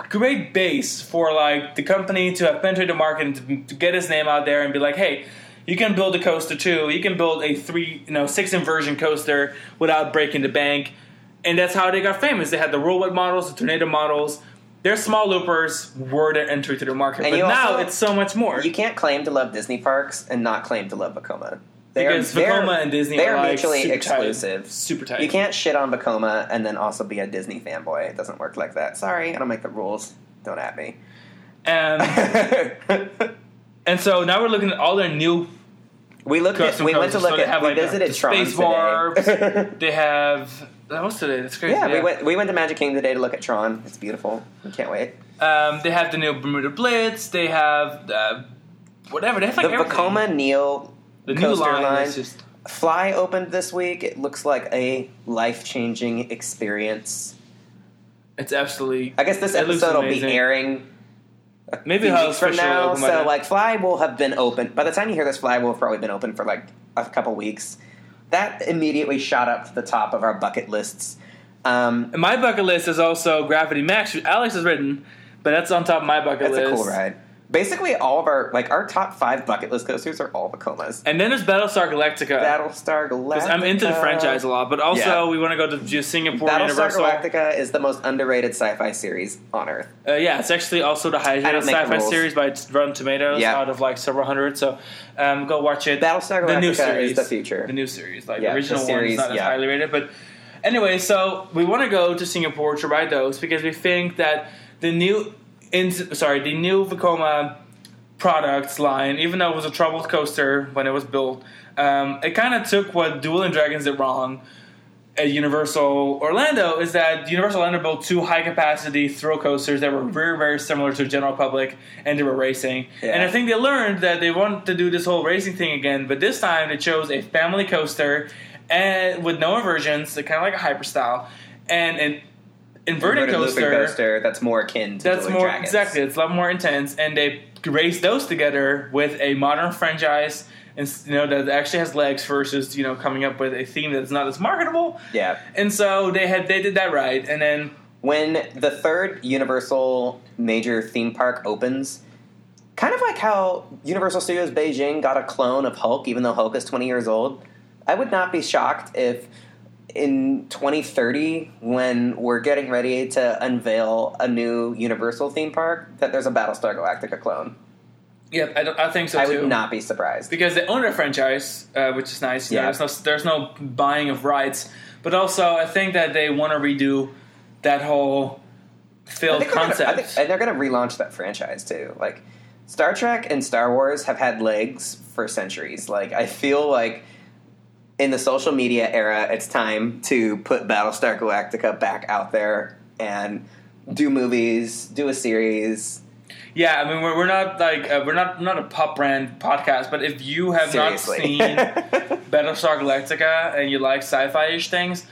great base for like the company to have penetrated the market and to, to get his name out there and be like, hey, you can build a coaster too. You can build a three, you know, six inversion coaster without breaking the bank, and that's how they got famous. They had the whirlwind models, the tornado models. Their small loopers were their entry to the market, And but now also- it's so much more. You can't claim to love Disney parks and not claim to love Vekoma. They because are, they're- and Disney they are are like mutually super exclusive. Tight. Super tight. You can't shit on Vekoma and then also be a Disney fanboy. It doesn't work like that. Sorry, I don't make the rules. Don't at me. Um, *laughs* and so now we're looking at all their new we looked at. We went to look So at. have we like the- visited the Tron space barbs. *laughs* They have that was today. That's crazy. yeah, we went. We went to Magic Kingdom today to look at Tron. It's beautiful. We can't wait. Um, they have the new Bermuda Blitz. They have uh, whatever. They have like the everything. Vekoma Neo the new line, line. is just Fly opened this week. It looks like a life changing experience. it's absolutely. I guess this episode will be airing Maybe how weeks from now. So like Fly will have been open by the time you hear this. Fly will have probably been open for like a couple weeks. That immediately shot up to the top of our bucket lists. Um, my bucket list is also Gravity Max, which Alex has written, but that's on top of my bucket that's list. That's a cool ride. Basically, all of our like our top five bucket list coasters are all Vekomas. And then there's Battlestar Galactica. Battlestar Galactica. I'm into the franchise a lot, but also Yeah. we want to go to Singapore Battlestar Universal. Galactica is the most underrated sci-fi series on Earth. Uh, yeah, it's actually also the highest rated don't make the sci-fi rules. series by Rotten Tomatoes Yeah. out of like several hundred. So um, go watch it. Battlestar the new Galactica series, is the future. The new series, like Yeah, the original the one, is not as yeah. highly rated. But anyway, so we want to go to Singapore to ride those because we think that the new, in, sorry, the new Vekoma products line, even though it was a troubled coaster when it was built, um, it kind of took what Dueling Dragons did wrong at Universal Orlando is that Universal Orlando built two high capacity thrill coasters that were very, very similar to the general public and they were racing. Yeah. And I think they learned that they wanted to do this whole racing thing again, but this time they chose a family coaster and with no inversions, kind of like a hyper style, and an inverted, Inverted coaster, coaster that's more akin to that's Dueling more Dragons. exactly. It's a lot more intense, and they race those together with a modern franchise, and you know that actually has legs versus you know coming up with a theme that's not as marketable. Yeah. And so they had they did that right, and then When the third Universal major theme park opens, kind of like how Universal Studios Beijing got a clone of Hulk, even though Hulk is 20 years old, I would not be shocked if in 2030, when we're getting ready to unveil a new Universal theme park, that there's a Battlestar Galactica clone. yeah, I, I think so I too. would not be surprised. because they own their franchise, uh, which is nice. Yeah. there's no there's no buying of rights, but also I think that they want to redo that whole failed gonna- concept. I think- and they're going to relaunch that franchise too. Like Star Trek and Star Wars have had legs for centuries. Like I feel like in the social media era, it's time to put Battlestar Galactica back out there and do movies, do a series. Yeah, I mean we're, we're not like uh, we're not not a pop brand podcast, but if you have Seriously. not seen *laughs* Battlestar Galactica and you like sci-fi ish things,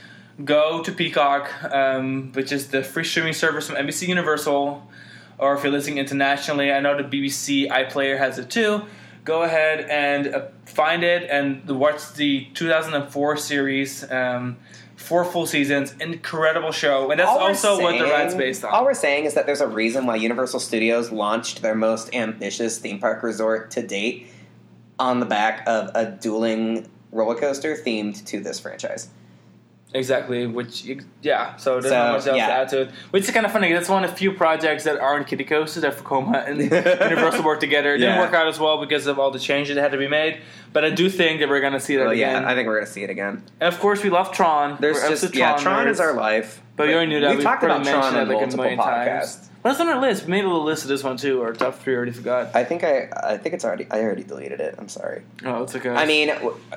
go to Peacock, um, which is the free streaming service from NBC Universal, or if you're listening internationally, I know the BBC iPlayer has it too. Go ahead and uh, find it and watch the 2004 series. Um, Four full seasons, incredible show, and that's All also what the saying- ride's based on. All we're saying is that there's a reason why Universal Studios launched their most ambitious theme park resort to date on the back of a dueling roller coaster themed to this franchise. Exactly, which yeah, so there's So, not much else yeah. to add to it. Which is kind of funny. That's one of the few projects that aren't coasters that Vekoma and *laughs* Universal worked together. It didn't work out as well because of all the changes that had to be made. But I do think that we're going to see that Well, again. yeah, I think we're going to see it again. and of course, we love Tron. There's We're just absolute yeah, Tron nerds. is our life. But you already knew that. We've We talked about Tron on it like multiple podcasts. times. Well, it's on our list. We made a little list of this one too. or top three already forgot. I think I I think it's already I already deleted it. I'm sorry. Oh, it's okay. I mean,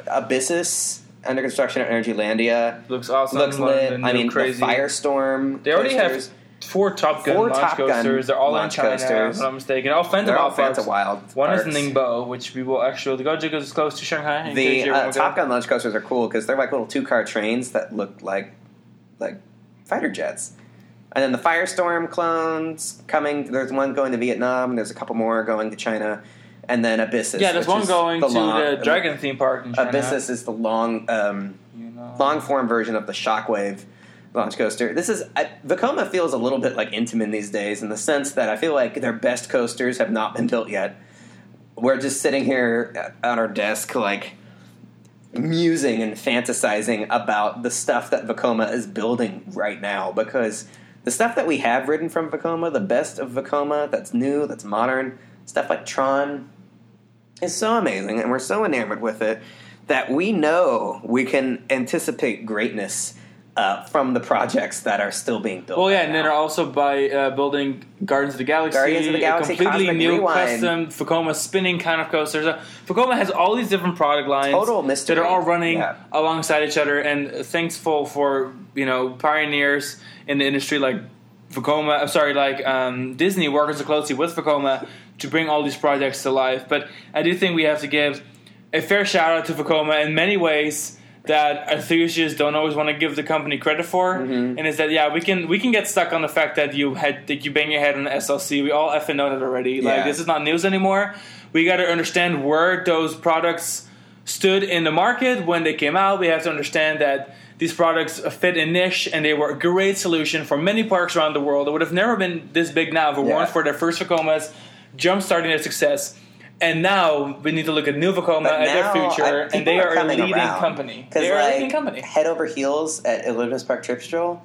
Abyssus under construction at Energylandia looks awesome. looks lit. I mean, crazy. the Firestorm. They already coasters, have four Top Gun Four launch Top Gun coasters. They're all in China, coasters. if I'm not mistaken. All Phantom They're all Phantom parks. Wild. One parks. is Ningbo, which we will actually go to because it's close to Shanghai. The uh. Top Gun launch coasters are cool because they're like little two car trains that look like like fighter jets. And then the Firestorm clones coming. There's one going to Vietnam. And there's a couple more going to China, and then Abyssus. Yeah, there's one going the to long- the Dragon theme park in China. Abyssus is the long, um, You know. long form version of the Shockwave launch coaster. This is I, Vekoma feels a little bit like Intamin these days in the sense that I feel like their best coasters have not been built yet. we're just sitting here at our desk, like musing and fantasizing about the stuff that Vekoma is building right now because the stuff that we have written from Vekoma, the best of Vekoma that's new, that's modern, stuff like Tron is so amazing and we're so enamored with it that we know we can anticipate greatness uh, from the projects that are still being built. Well, yeah, right and then now. also by uh, building Guardians of the Galaxy, Guardians of the Galaxy, completely Cosmic new Rewind. custom Vekoma spinning kind of coaster. So Vekoma has all these different product lines Total mystery. that are all running Yeah. alongside each other, and thankful for you know pioneers in the industry like Vekoma. I'm sorry, like um, Disney working so closely with Vekoma to bring all these projects to life. But I do think we have to give a fair shout out to Vekoma in many ways that enthusiasts don't always want to give the company credit for, Mm-hmm. and is that yeah we can we can get stuck on the fact that you had that you bang your head on the SLC. We all effing know that already. Like this is not news anymore. We got to understand where those products stood in the market when they came out. We have to understand that these products fit a niche and they were a great solution for many parks around the world. It would have never been this big now if it Yeah. weren't for their first Vekomas jump-starting their success. And now we need to look at But at their future, I- and they are, a leading around. company. They are a leading company. Head over heels at Wilderness Park Trip Stroll.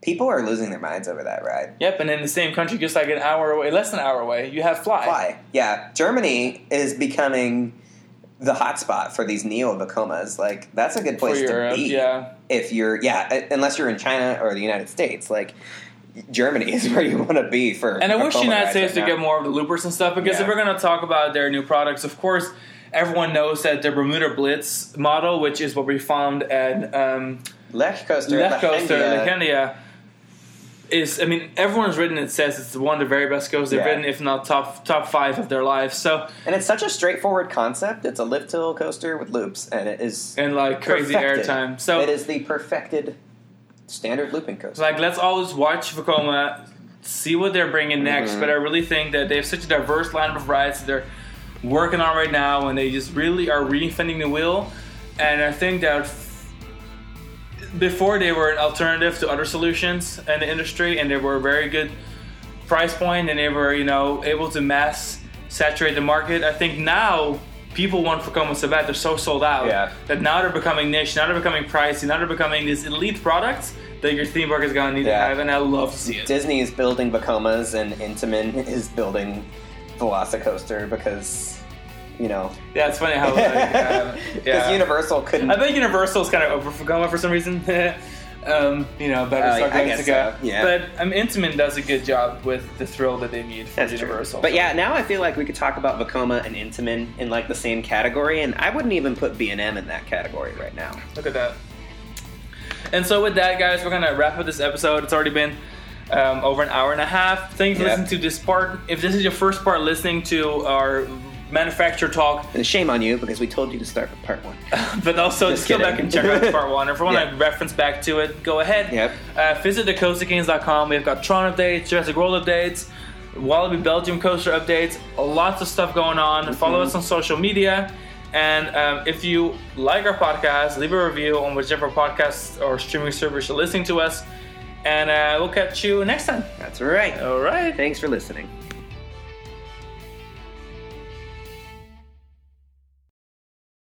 People are losing their minds over that ride. Yep, and in the same country, just like an hour away, less than an hour away, you have Fly. Why? Yeah, Germany is becoming the hotspot for these neo Vekomas. Like that's a good place to be. yeah. If you're yeah, unless you're in China or the United States, like Germany is where you want to be for. And I wish the United States right to get more of the loopers and stuff because Yeah. if we're going to talk about their new products, of course, everyone knows that the Bermuda Blitz model, which is what we found at um, Lech Coaster. Left Coaster. Legendia, is I mean everyone's written it says it's one of the very best coasters they've Yeah. ridden, if not top top five of their lives. So And it's such a straightforward concept. It's a lift hill coaster with loops, and it is and like crazy perfected. airtime. So it is the perfected standard looping coaster. like let's always watch Vekoma, see what they're bringing next. Mhm. But I really think that they have such a diverse lineup of rides that they're working on right now, and they just really are reinventing the wheel. And I think that f- before they were an alternative to other solutions in the industry, and they were a very good price point, and they were you know able to mass saturate the market. I think now. People want Vekoma so bad; they're so sold out Yeah. that now they're becoming niche, now they're becoming pricey, now they're becoming these elite products that your theme park is gonna need Yeah. to have, and I love to see it. Disney is building Vekomas, and Intamin is building Velocicoaster because you know Yeah, it's funny how like, *laughs* um, because yeah. Universal couldn't. I think Universal is kind of over for Vekoma for some reason. *laughs* um, you know, better Uh, start I guess to go. so, yeah. But um, Intamin does a good job with the thrill that they need for That's true. Universal. But yeah, now I feel like we could talk about Vekoma and Intamin in like the same category, and I wouldn't even put B and M in that category right now. Look at that. And so with that, guys, we're gonna wrap up this episode. It's already been um, over an hour and a half. Thanks for listening to this part. If this is your first part listening to our manufacturer talk, And shame on you because we told you to start with part one. *laughs* but also Just just go back and check out part one. If you want Yeah. to reference back to it, go ahead. Yep. Uh, visit thecoasterkings.com. We've got Tron updates, Jurassic World updates, Walibi Belgium coaster updates, lots of stuff going on. Follow Mm-hmm. us on social media. And um, if you like our podcast, leave a review on whichever podcast or streaming service you're listening to us. And uh, we'll catch you next time. That's right. All right. Thanks for listening.